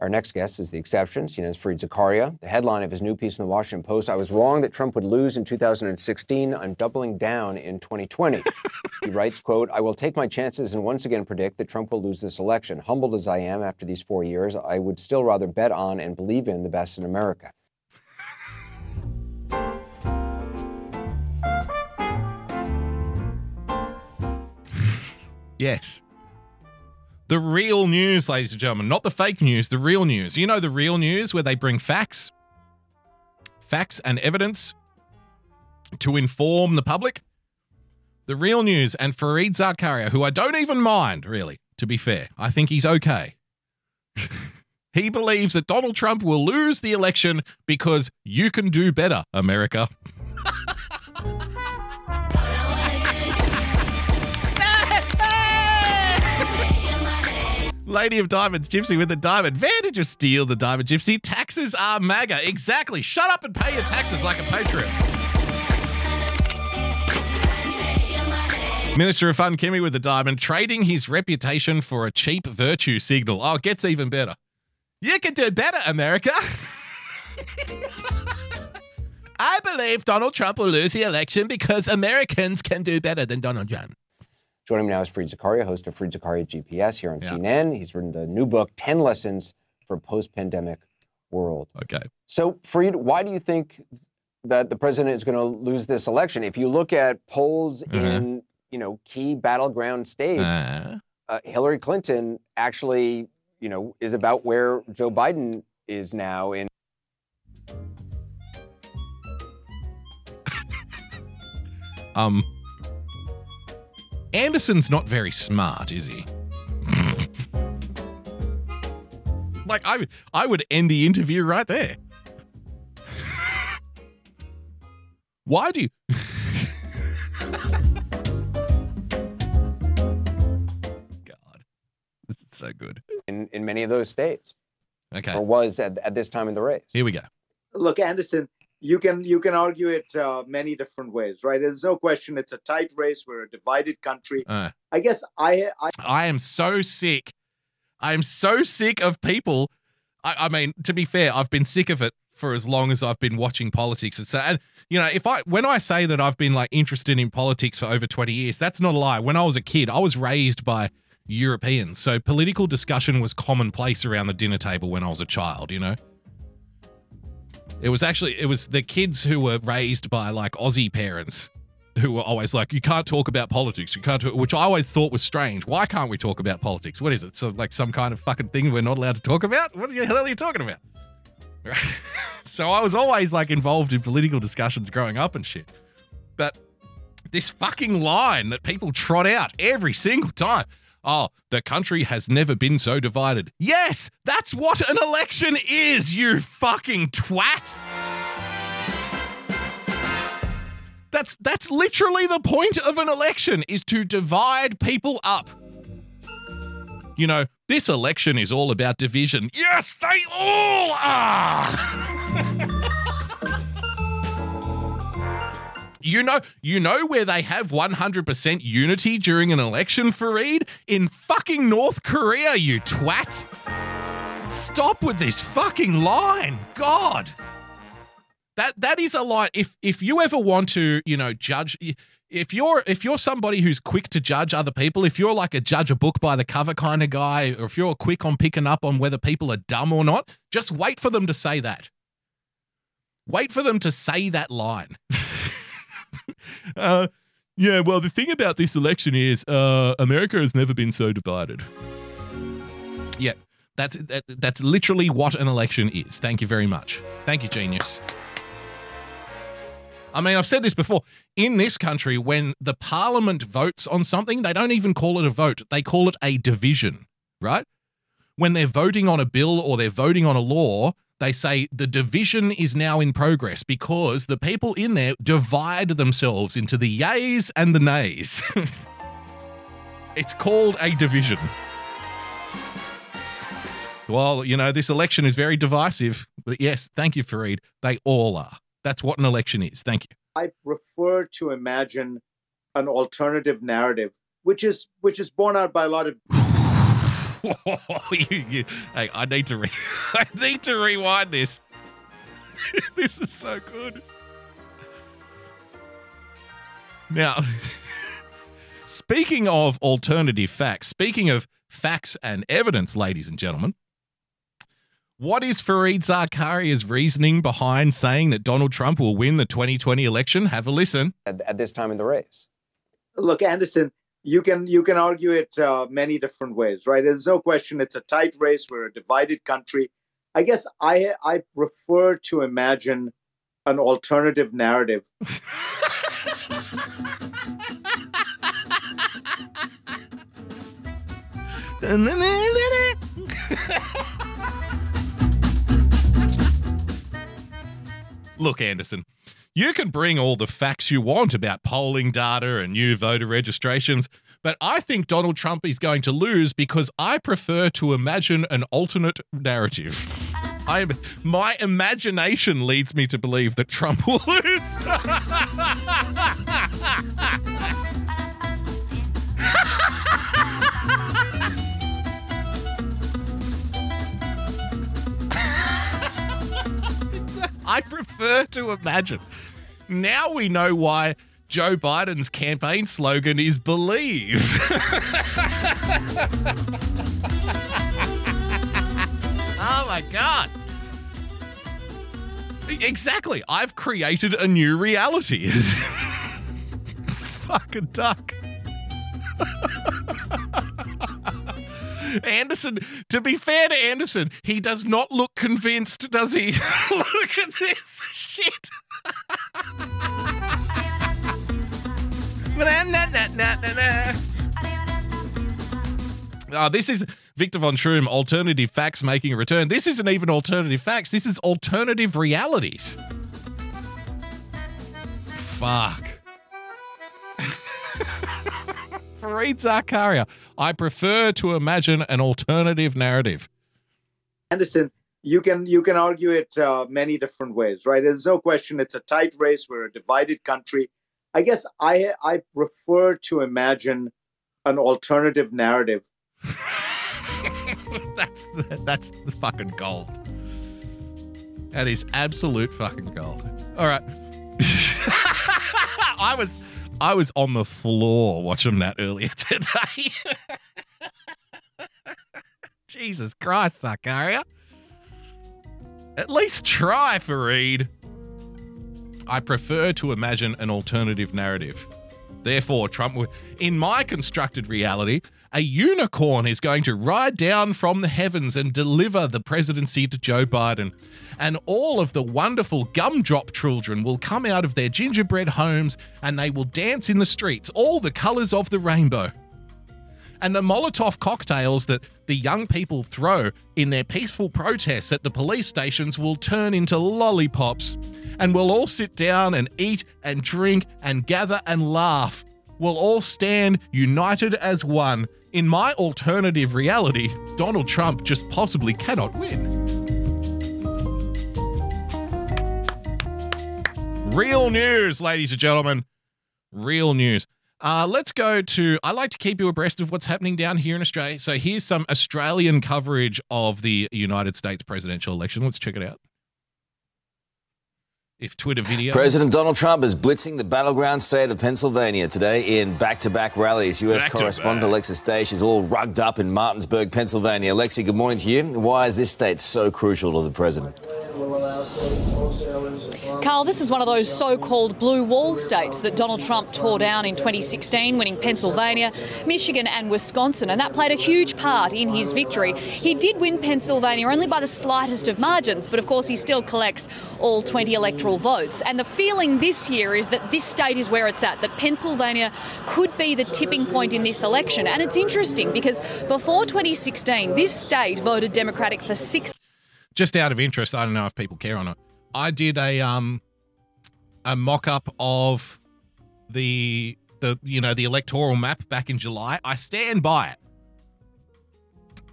Our next guest is the exception, seen as Fareed Zakaria. The headline of his new piece in the Washington Post I was wrong that Trump would lose in 2016. I'm doubling down in 2020. he writes, quote, I will take my chances and once again predict that Trump will lose this election. Humbled as I am after these four years, I would still rather bet on and believe in the best in America. Yes. The real news, ladies and gentlemen, not the fake news, the real news. You know the real news where they bring facts, facts and evidence to inform the public? The real news and Fareed Zakaria, who I don't even mind, really, to be fair. I think he's okay. [LAUGHS] he believes that Donald Trump will lose the election because you can do better, America. Lady of Diamonds, Gypsy with the diamond. Did you steal the diamond, Gypsy? Taxes are MAGA. Exactly. Shut up and pay your taxes like a patriot. Minister of Fun Kimmy with the diamond, trading his reputation for a cheap virtue signal. Oh, it gets even better. You can do better, America. [LAUGHS] I believe Donald Trump will lose the election because Americans can do better than Donald Trump. Joining me now is Fareed Zakaria, host of Fareed Zakaria GPS here on CNN. He's written the new book, 10 Lessons for a Post-Pandemic World. Okay. So, Fareed, why do you think that the president is going to lose this election? If you look at polls Uh-huh. in, you know, key battleground states, Uh, uh, Hillary Clinton actually, you know, is about where Joe Biden is now in [LAUGHS] um, Anderson's not very smart, is he? [LAUGHS] like I would, I would end the interview right there. Why do you? [LAUGHS] God, this is so good. in, in many of those states, Okay, or was at, at this time in the race. here we go. Look, Anderson, you can you can argue it uh, many different ways, right? There's no question it's a tight race. We're a divided country. Uh, I guess I I I am so sick. I am so sick of people. I, I mean, to be fair, I've been sick of it for as long as I've been watching politics. And so, and you know, if I when I say that I've been like interested in politics for over twenty years, that's not a lie. When I was a kid, I was raised by Europeans, so political discussion was commonplace around the dinner table when I was a child. You know. It was actually it was the kids who were raised by like Aussie parents who were always like, "You can't talk about politics. You can't," talk, which I always thought was strange. Why can't we talk about politics? What is it? So like some kind of fucking thing we're not allowed to talk about? What the hell are you talking about? [LAUGHS] so I was always like involved in political discussions growing up and shit. But this fucking line that people trot out every single time. Oh, the country has never been so divided. Yes, that's what an election is, you fucking twat. That's that's literally the point of an election is to divide people up. You know, this election is all about division. Yes, they all are. [LAUGHS] you know, you know where they have 100% unity during an election, Fareed? In fucking North Korea, you twat. Stop with this fucking line. God. That that is a line. If if you ever want to, you know, judge if you're if you're somebody who's quick to judge other people, if you're like a judge a book by the cover kind of guy, or if you're quick on picking up on whether people are dumb or not, just wait for them to say that. Wait for them to say that line. [LAUGHS] [LAUGHS] uh, yeah, well, the thing about this election is uh, America has never been so divided. Yeah, that's that, that's literally what an election is. Thank you very much. Thank you, genius. I mean, I've said this before. In this country, when the parliament votes on something, they don't even call it a vote. They call it a division, right? When they're voting on a bill or they're voting on a law, they say the division is now in progress because the people in there divide themselves into the yays and the nays. [LAUGHS] it's called a division. Well, you know, this election is very divisive. But yes, thank you, Fareed. They all are. That's what an election is. Thank you. I prefer to imagine an alternative narrative, which is which is borne out by a lot of [LAUGHS] you, you, hey, I need to re- [LAUGHS] I need to rewind this. [LAUGHS] this is so good. Now, speaking of alternative facts, speaking of facts and evidence, ladies and gentlemen, what is Fareed Zakaria's reasoning behind saying that Donald Trump will win the 2020 election? Have a listen. At, at this time in the race. look, Anderson. You can you can argue it uh, many different ways, right? There's no question it's a tight race. We're a divided country. I guess I I prefer to imagine an alternative narrative. [LAUGHS] Look, Anderson, you can bring all the facts you want about polling data and new voter registrations, but I think Donald Trump is going to lose because I prefer to imagine an alternate narrative. I, my imagination leads me to believe that Trump [LAUGHS] will lose. [LAUGHS] I prefer to imagine. now we know why Joe Biden's campaign slogan is believe. [LAUGHS] oh my God. Exactly. I've created a new reality. [LAUGHS] Fucking duck. [LAUGHS] Anderson, to be fair to Anderson, he does not look convinced, does he? [LAUGHS] look at this shit. Oh, this is Victor Von Schroom, alternative facts making a return. This isn't even alternative facts. This is alternative realities. Fuck. Fareed Zakaria. I prefer to imagine an alternative narrative. Anderson, you can you can argue it uh, many different ways, right? There's no question it's a tight race. We're a divided country. I guess I I prefer to imagine an alternative narrative. [LAUGHS] that's the, that's the fucking gold. That is absolute fucking gold. All right. [LAUGHS] I was I was on the floor watching that earlier [LAUGHS] today. Jesus Christ, Zakaria. At least try, Fareed. I prefer to imagine an alternative narrative. Therefore, Trump in my constructed reality, a unicorn is going to ride down from the heavens and deliver the presidency to Joe Biden. And all of the wonderful gumdrop children will come out of their gingerbread homes and they will dance in the streets, all the colors of the rainbow. And the Molotov cocktails that the young people throw in their peaceful protests at the police stations will turn into lollipops. And we'll all sit down and eat and drink and gather and laugh. We'll all stand united as one. In my alternative reality, Donald Trump just possibly cannot win. Real news, ladies and gentlemen. Real news. Uh, let's go to. I like to keep you abreast of what's happening down here in Australia. So here's some Australian coverage of the United States presidential election. Let's check it out. If Twitter video. President Donald Trump is blitzing the battleground state of Pennsylvania today in back to back rallies. U.S. Back to correspondent back. Alexis Daish is all rugged up in Martinsburg, Pennsylvania. Alexi, good morning to you. Why is this state so crucial to the president? Carl, this is one of those so called blue wall states that Donald Trump tore down in 2016, winning Pennsylvania, Michigan, and Wisconsin, and that played a huge part in his victory. He did win Pennsylvania only by the slightest of margins, but of course, he still collects all 20 electoral votes. And the feeling this year is that this state is where it's at, that Pennsylvania could be the tipping point in this election. And it's interesting because before 2016, this state voted Democratic for six just out of interest, I don't know if people care or not. I did a um a mock up of the the you know the electoral map back in July. I stand by it.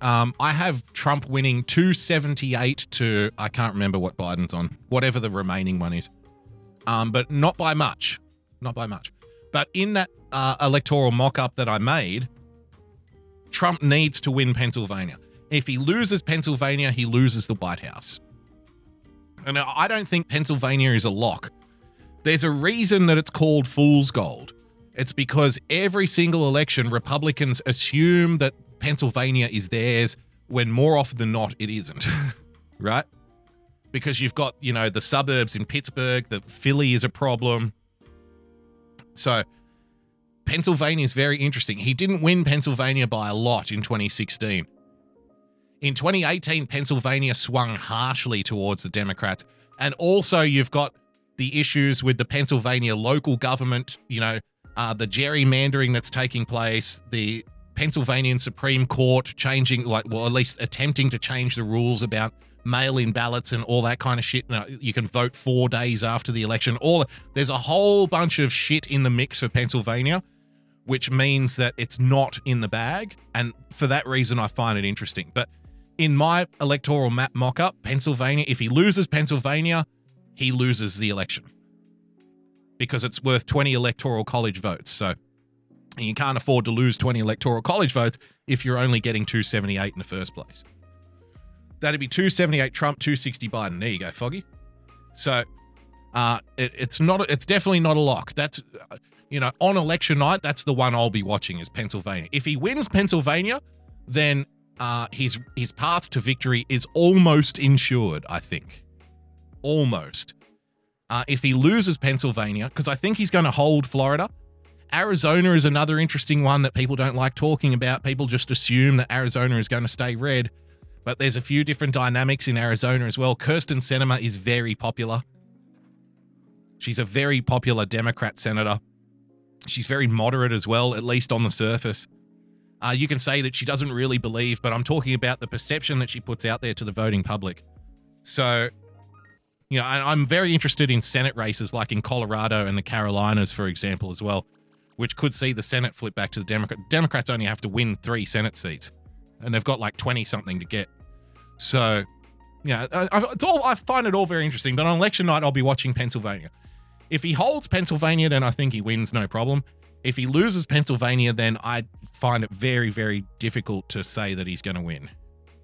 Um, I have Trump winning 278 to I can't remember what Biden's on, whatever the remaining one is. Um, but not by much, not by much. But in that uh, electoral mock up that I made, Trump needs to win Pennsylvania. If he loses Pennsylvania, he loses the White House. And I don't think Pennsylvania is a lock. There's a reason that it's called fool's gold. It's because every single election, Republicans assume that Pennsylvania is theirs when more often than not it isn't. [LAUGHS] right? Because you've got, you know, the suburbs in Pittsburgh, the Philly is a problem. So Pennsylvania is very interesting. He didn't win Pennsylvania by a lot in 2016. In 2018, Pennsylvania swung harshly towards the Democrats. And also, you've got the issues with the Pennsylvania local government, you know, uh, the gerrymandering that's taking place, the Pennsylvania Supreme Court changing, like, well, at least attempting to change the rules about mail in ballots and all that kind of shit. Now, you can vote four days after the election. All There's a whole bunch of shit in the mix for Pennsylvania which means that it's not in the bag. And for that reason, I find it interesting. But in my electoral map mock up, Pennsylvania, if he loses Pennsylvania, he loses the election because it's worth 20 electoral college votes. So you can't afford to lose 20 electoral college votes if you're only getting 278 in the first place. That'd be 278 Trump, 260 Biden. There you go, Foggy. So Uh, it, it's not. It's definitely not a lock. That's you know on election night. That's the one I'll be watching is Pennsylvania. If he wins Pennsylvania, then uh, his his path to victory is almost insured. I think, almost. Uh, if he loses Pennsylvania, because I think he's going to hold Florida. Arizona is another interesting one that people don't like talking about. People just assume that Arizona is going to stay red, but there's a few different dynamics in Arizona as well. Kyrsten Sinema is very popular. She's a very popular Democrat senator. She's very moderate as well, at least on the surface. Uh, you can say that she doesn't really believe, but I'm talking about the perception that she puts out there to the voting public. So, you know, I, I'm very interested in Senate races like in Colorado and the Carolinas, for example, as well, which could see the Senate flip back to the Democrat. Democrats only have to win three Senate seats, and they've got like 20 something to get. So, yeah, I, it's all I find it all very interesting. But on election night, I'll be watching Pennsylvania. If he holds Pennsylvania, then I think he wins, no problem. If he loses Pennsylvania, then I find it very, very difficult to say that he's going to win.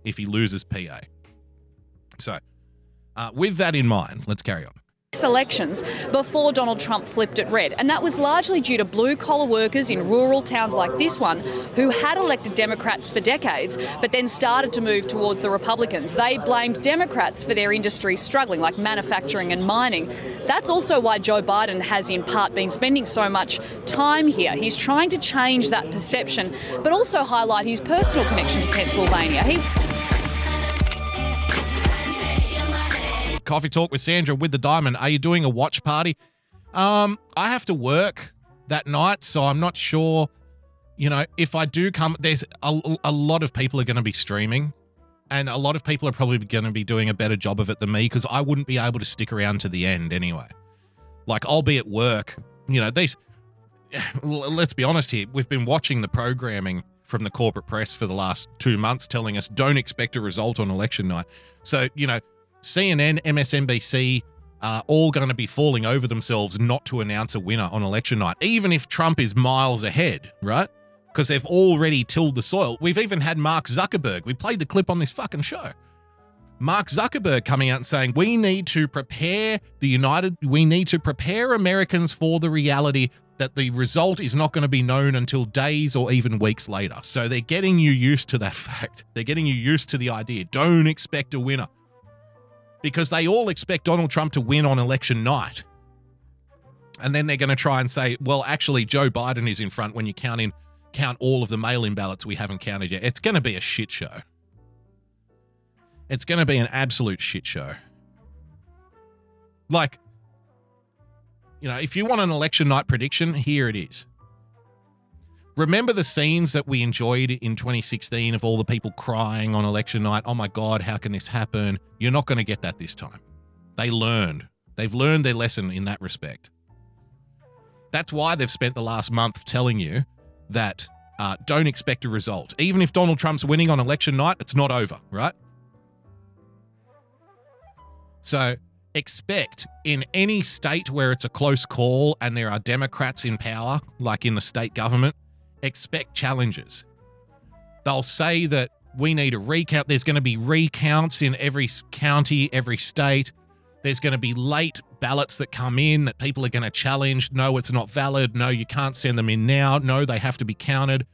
If he loses PA, so uh, with that in mind, let's carry on. Elections before Donald Trump flipped it red. And that was largely due to blue collar workers in rural towns like this one who had elected Democrats for decades but then started to move towards the Republicans. They blamed Democrats for their industry struggling, like manufacturing and mining. That's also why Joe Biden has, in part, been spending so much time here. He's trying to change that perception but also highlight his personal connection to Pennsylvania. He Coffee Talk with Sandra with the Diamond. Are you doing a watch party? Um, I have to work that night, so I'm not sure. You know, if I do come, there's a, a lot of people are going to be streaming, and a lot of people are probably going to be doing a better job of it than me because I wouldn't be able to stick around to the end anyway. Like, I'll be at work. You know, these. [SIGHS] Let's be honest here. We've been watching the programming from the corporate press for the last two months telling us don't expect a result on election night. So, you know, CNN, MSNBC, are all going to be falling over themselves not to announce a winner on election night, even if Trump is miles ahead, right? Because they've already tilled the soil. We've even had Mark Zuckerberg. We played the clip on this fucking show. Mark Zuckerberg coming out and saying, we need to prepare the United, we need to prepare Americans for the reality that the result is not going to be known until days or even weeks later. So they're getting you used to that [LAUGHS] fact. They're getting you used to the idea. Don't expect a winner because they all expect Donald Trump to win on election night. And then they're going to try and say, well, actually, Joe Biden is in front when you count in count all of the mail-in ballots we haven't counted yet. It's going to be a shit show. It's going to be an absolute shit show. Like, you know, if you want an election night prediction, here it is. Remember the scenes that we enjoyed in 2016 of all the people crying on election night? Oh my God, how can this happen? You're not going to get that this time. They learned. They've learned their lesson in that respect. That's why they've spent the last month telling you that uh, don't expect a result. Even if Donald Trump's winning on election night, it's not over, right? So expect in any state where it's a close call and there are Democrats in power, like in the state government, expect challenges. They'll say that we need a recount. There's going to be recounts in every county, every state. There's going to be late ballots that come in that people are going to challenge. No, it's not valid. No, you can't send them in now. No, they have to be counted.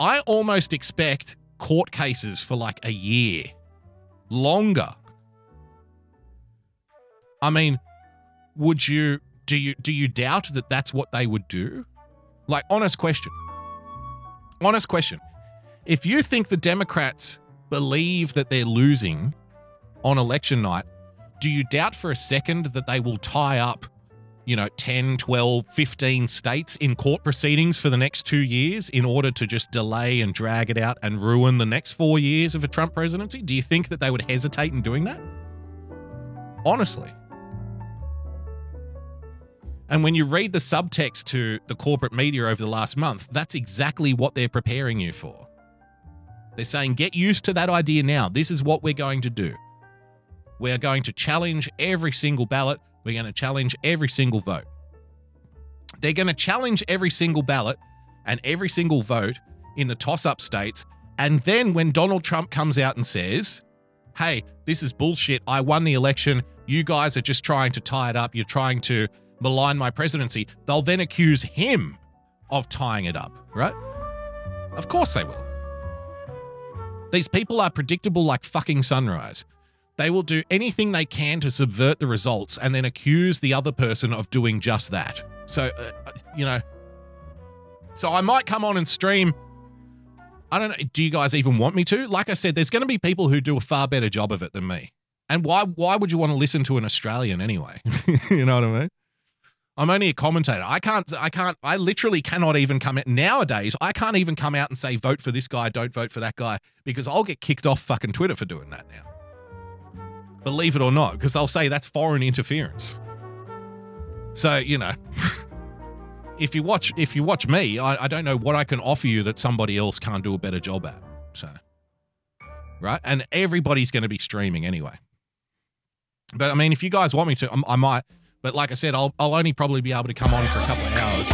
I almost expect court cases for like a year, longer. I mean, would you do you do you doubt that that's what they would do? Like honest question. Honest question. If you think the Democrats believe that they're losing on election night, do you doubt for a second that they will tie up, you know, 10, 12, 15 states in court proceedings for the next 2 years in order to just delay and drag it out and ruin the next 4 years of a Trump presidency? Do you think that they would hesitate in doing that? Honestly. And when you read the subtext to the corporate media over the last month, that's exactly what they're preparing you for. They're saying, get used to that idea now. This is what we're going to do. We're going to challenge every single ballot. We're going to challenge every single vote. They're going to challenge every single ballot and every single vote in the toss up states. And then when Donald Trump comes out and says, hey, this is bullshit. I won the election. you guys are just trying to tie it up. You're trying to malign my presidency. They'll then accuse him of tying it up, right? Of course they will. These people are predictable like fucking sunrise. They will do anything they can to subvert the results and then accuse the other person of doing just that. So, uh, you know, so I might come on and stream. I don't know. Do you guys even want me to? Like I said, there's going to be people who do a far better job of it than me. And why why would you want to listen to an Australian anyway? [LAUGHS] you know what I mean? I'm only a commentator. I can't I can't I literally cannot even come out nowadays. I can't even come out and say vote for this guy, don't vote for that guy because I'll get kicked off fucking Twitter for doing that now. Believe it or not, because they'll say that's foreign interference. So, you know, [LAUGHS] if you watch if you watch me, I, I don't know what I can offer you that somebody else can't do a better job at. So right? And everybody's going to be streaming anyway. But I mean, if you guys want me to, I'm- I might. But like I said, I'll, I'll only probably be able to come on for a couple of hours.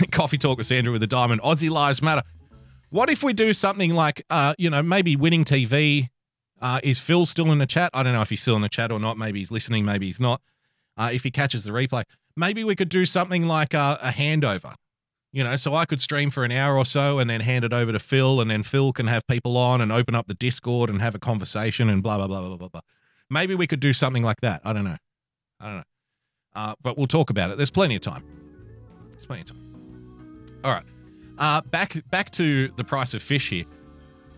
[LAUGHS] Coffee Talk with Sandra with the Diamond. Aussie Lives Matter. What if we do something like, uh, you know, maybe winning TV? Uh, is Phil still in the chat? I don't know if he's still in the chat or not. Maybe he's listening. Maybe he's not. Uh, if he catches the replay, maybe we could do something like a, a handover. You know, so I could stream for an hour or so and then hand it over to Phil, and then Phil can have people on and open up the Discord and have a conversation and blah blah blah blah blah blah. Maybe we could do something like that. I don't know. I don't know. Uh, but we'll talk about it. There's plenty of time. There's plenty of time. All right. Uh, back back to the price of fish here.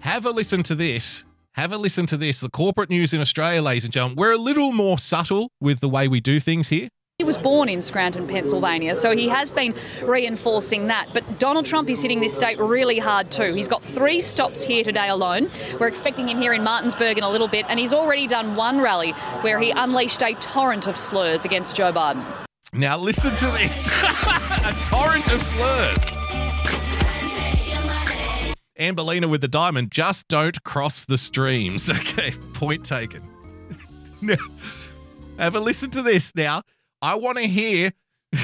Have a listen to this. Have a listen to this. The corporate news in Australia, ladies and gentlemen. We're a little more subtle with the way we do things here. He was born in Scranton, Pennsylvania, so he has been reinforcing that. But Donald Trump is hitting this state really hard too. He's got three stops here today alone. We're expecting him here in Martinsburg in a little bit, and he's already done one rally where he unleashed a torrent of slurs against Joe Biden. Now listen to this. [LAUGHS] a torrent of slurs. Ambelina with the diamond. Just don't cross the streams. [LAUGHS] Okay, point taken. [LAUGHS] now, have a listen to this now. I want to hear. [LAUGHS]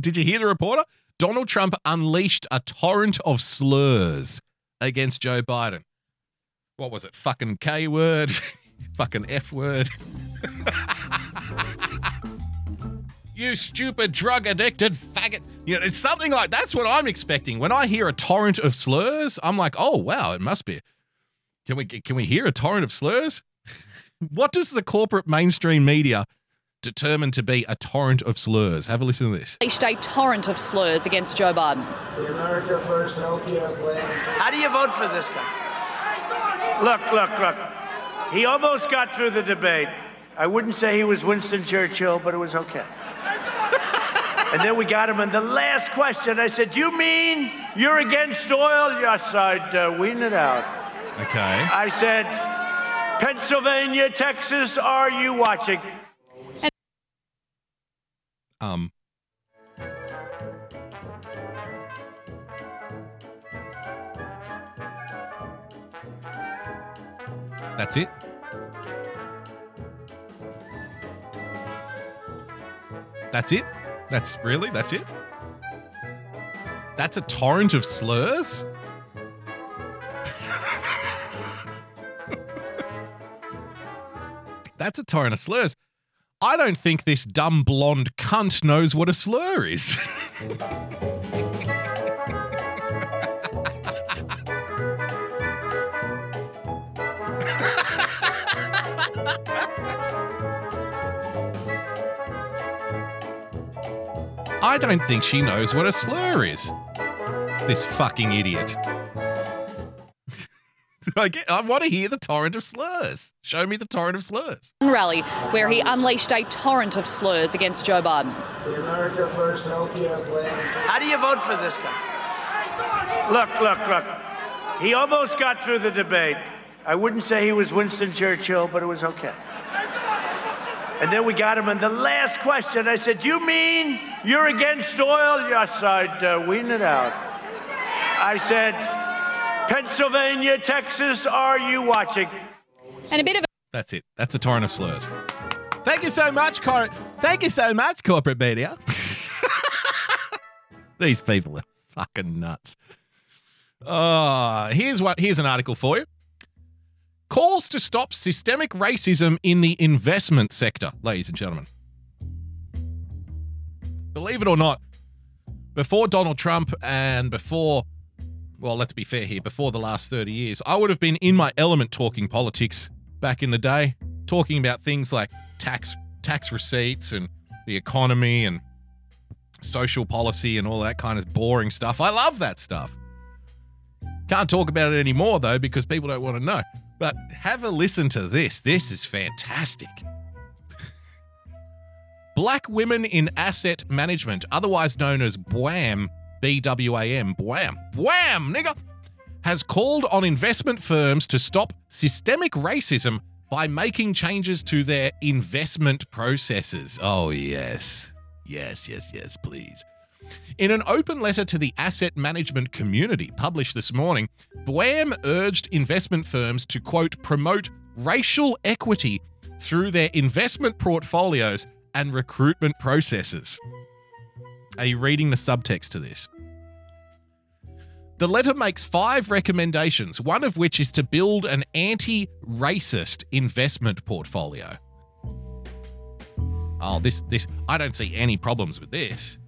Did you hear the reporter? Donald Trump unleashed a torrent of slurs against Joe Biden. What was it? Fucking K word, [LAUGHS] fucking F word. [LAUGHS] you stupid drug addicted faggot. You know, it's something like that's what I'm expecting. When I hear a torrent of slurs, I'm like, oh wow, it must be. Can we can we hear a torrent of slurs? what does the corporate mainstream media determine to be a torrent of slurs? Have a listen to this. Unleashed a torrent of slurs against Joe Biden. The America First healthcare plan. How do you vote for this guy? Look, look, look. He almost got through the debate. I wouldn't say he was Winston Churchill, but it was okay. and then we got him in the last question. I said, You mean you're against oil? Yes, I'd uh, wean it out. Okay. I said, Pennsylvania, Texas, are you watching? Um. That's it. That's it. That's really that's it. That's a torrent of slurs. [LAUGHS] That's a torrent of slurs. I don't think this dumb blonde cunt knows what a slur is. [LAUGHS] I don't think she knows what a slur is. This fucking idiot. [LAUGHS] I, I want to hear the torrent of slurs. Show me the torrent of slurs. Rally where he unleashed a torrent of slurs against Joe Biden. The America First healthcare plan. How do you vote for this guy? Look, look, look. He almost got through the debate. I wouldn't say he was Winston Churchill, but it was okay. And then we got him in the last question. I said, You mean you're against oil? Yes, I'd uh, wean it out. I said, Pennsylvania, Texas, are you watching? And a bit of That's it. That's a torrent of slurs. Thank you so much, Cor- Thank you so much, corporate media. [LAUGHS] These people are fucking nuts. Oh, here's what. Here's an article for you. calls to stop systemic racism in the investment sector, ladies and gentlemen. Believe it or not, before Donald Trump and before, well, let's be fair here, before the last 30 years, I would have been in my element talking politics back in the day, talking about things like tax tax receipts and the economy and social policy and all that kind of boring stuff. I love that stuff. Can't talk about it anymore though because people don't want to know. But have a listen to this. This is fantastic. Black women in asset management, otherwise known as BWAM, B W A M, BWAM, BWAM, nigga, has called on investment firms to stop systemic racism by making changes to their investment processes. Oh, yes. Yes, yes, yes, please. In an open letter to the asset management community published this morning, BWAM urged investment firms to, quote, promote racial equity through their investment portfolios and recruitment processes. Are you reading the subtext to this? The letter makes five recommendations, one of which is to build an anti racist investment portfolio. Oh, this, this, I don't see any problems with this.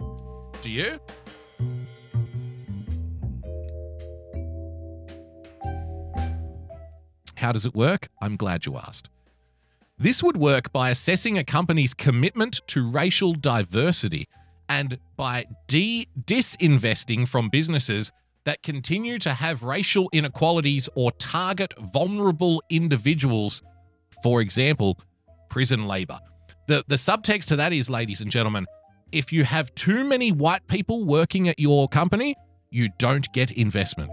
Do you? How does it work? I'm glad you asked. This would work by assessing a company's commitment to racial diversity and by de- disinvesting from businesses that continue to have racial inequalities or target vulnerable individuals, for example, prison labor. The, the subtext to that is, ladies and gentlemen, if you have too many white people working at your company, you don't get investment.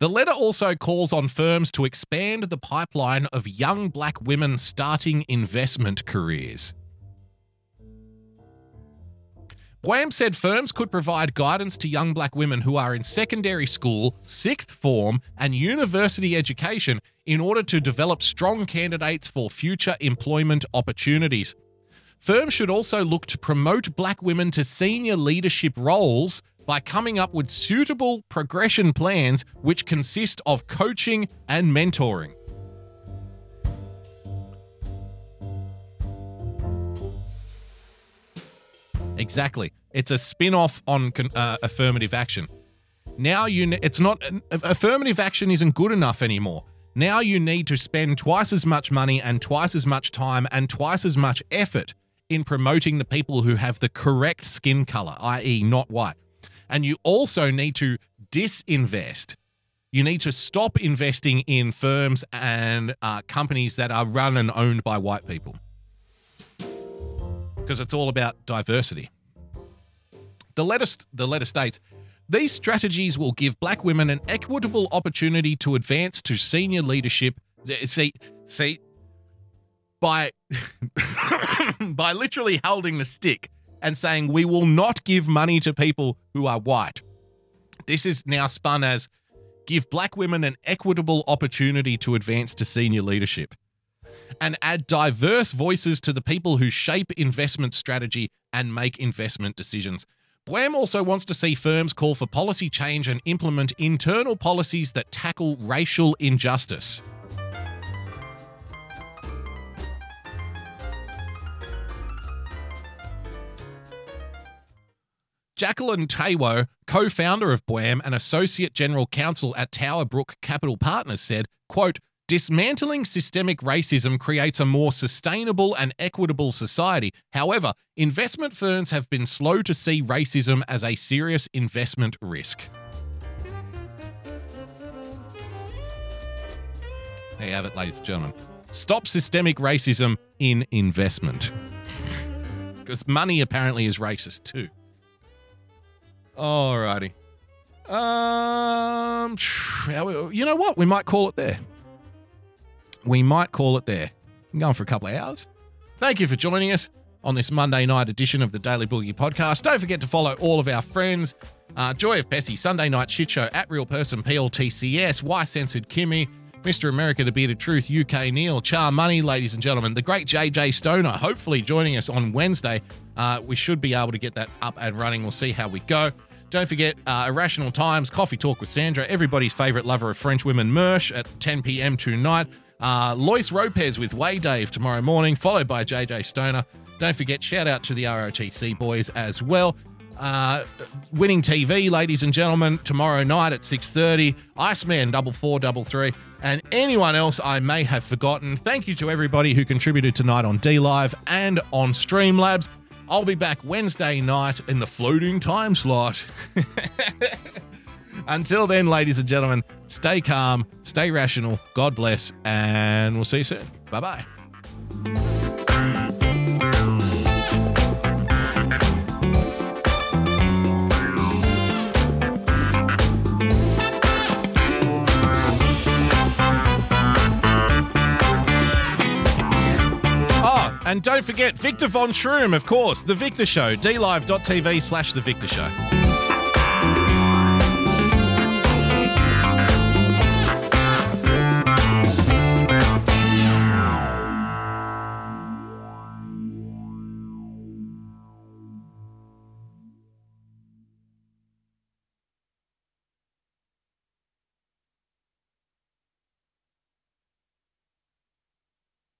The letter also calls on firms to expand the pipeline of young black women starting investment careers. BWAM said firms could provide guidance to young black women who are in secondary school, sixth form, and university education in order to develop strong candidates for future employment opportunities. Firms should also look to promote black women to senior leadership roles by coming up with suitable progression plans which consist of coaching and mentoring. Exactly. It's a spin-off on uh, affirmative action. Now you ne- it's not affirmative action isn't good enough anymore. Now you need to spend twice as much money and twice as much time and twice as much effort in promoting the people who have the correct skin color, i.e., not white. And you also need to disinvest. You need to stop investing in firms and uh, companies that are run and owned by white people. Because it's all about diversity. The letter, the letter states these strategies will give black women an equitable opportunity to advance to senior leadership. See, see, by [LAUGHS] by literally holding the stick and saying we will not give money to people who are white. This is now spun as give black women an equitable opportunity to advance to senior leadership and add diverse voices to the people who shape investment strategy and make investment decisions. BWAM also wants to see firms call for policy change and implement internal policies that tackle racial injustice. Jacqueline Taiwo, co founder of BWAM and associate general counsel at TowerBrook Capital Partners, said, quote, Dismantling systemic racism creates a more sustainable and equitable society. However, investment firms have been slow to see racism as a serious investment risk. There you have it, ladies and gentlemen. Stop systemic racism in investment. [LAUGHS] Because money apparently is racist too. Alrighty. Um, you know what? We might call it there. We might call it there. I'm going for a couple of hours. Thank you for joining us on this Monday night edition of the Daily Boogie podcast. Don't forget to follow all of our friends. Uh, Joy of Pessy, Sunday Night Shit Show, at Real Person PLTCS, Why Censored Kimmy, Mr. America, the Bearded Truth, UK Neil, Char Money, ladies and gentlemen, the great JJ Stoner, hopefully joining us on Wednesday. Uh, we should be able to get that up and running. We'll see how we go. Don't forget uh, Irrational Times, Coffee Talk with Sandra, everybody's favorite lover of French women, Mersh, at 10 p.m. tonight. Uh, Lois Ropez with Way Dave tomorrow morning, followed by JJ Stoner. Don't forget, shout out to the ROTC boys as well. Uh, winning TV, ladies and gentlemen, tomorrow night at 6.30. Iceman, double four, double three. And anyone else I may have forgotten. Thank you to everybody who contributed tonight on D-Live and on Streamlabs. I'll be back Wednesday night in the floating time slot. [LAUGHS] Until then, ladies and gentlemen, stay calm, stay rational, God bless, and we'll see you soon. Bye bye. And don't forget Victor Von Shroom, of course, The Victor Show, dlive.tv slash The Victor Show.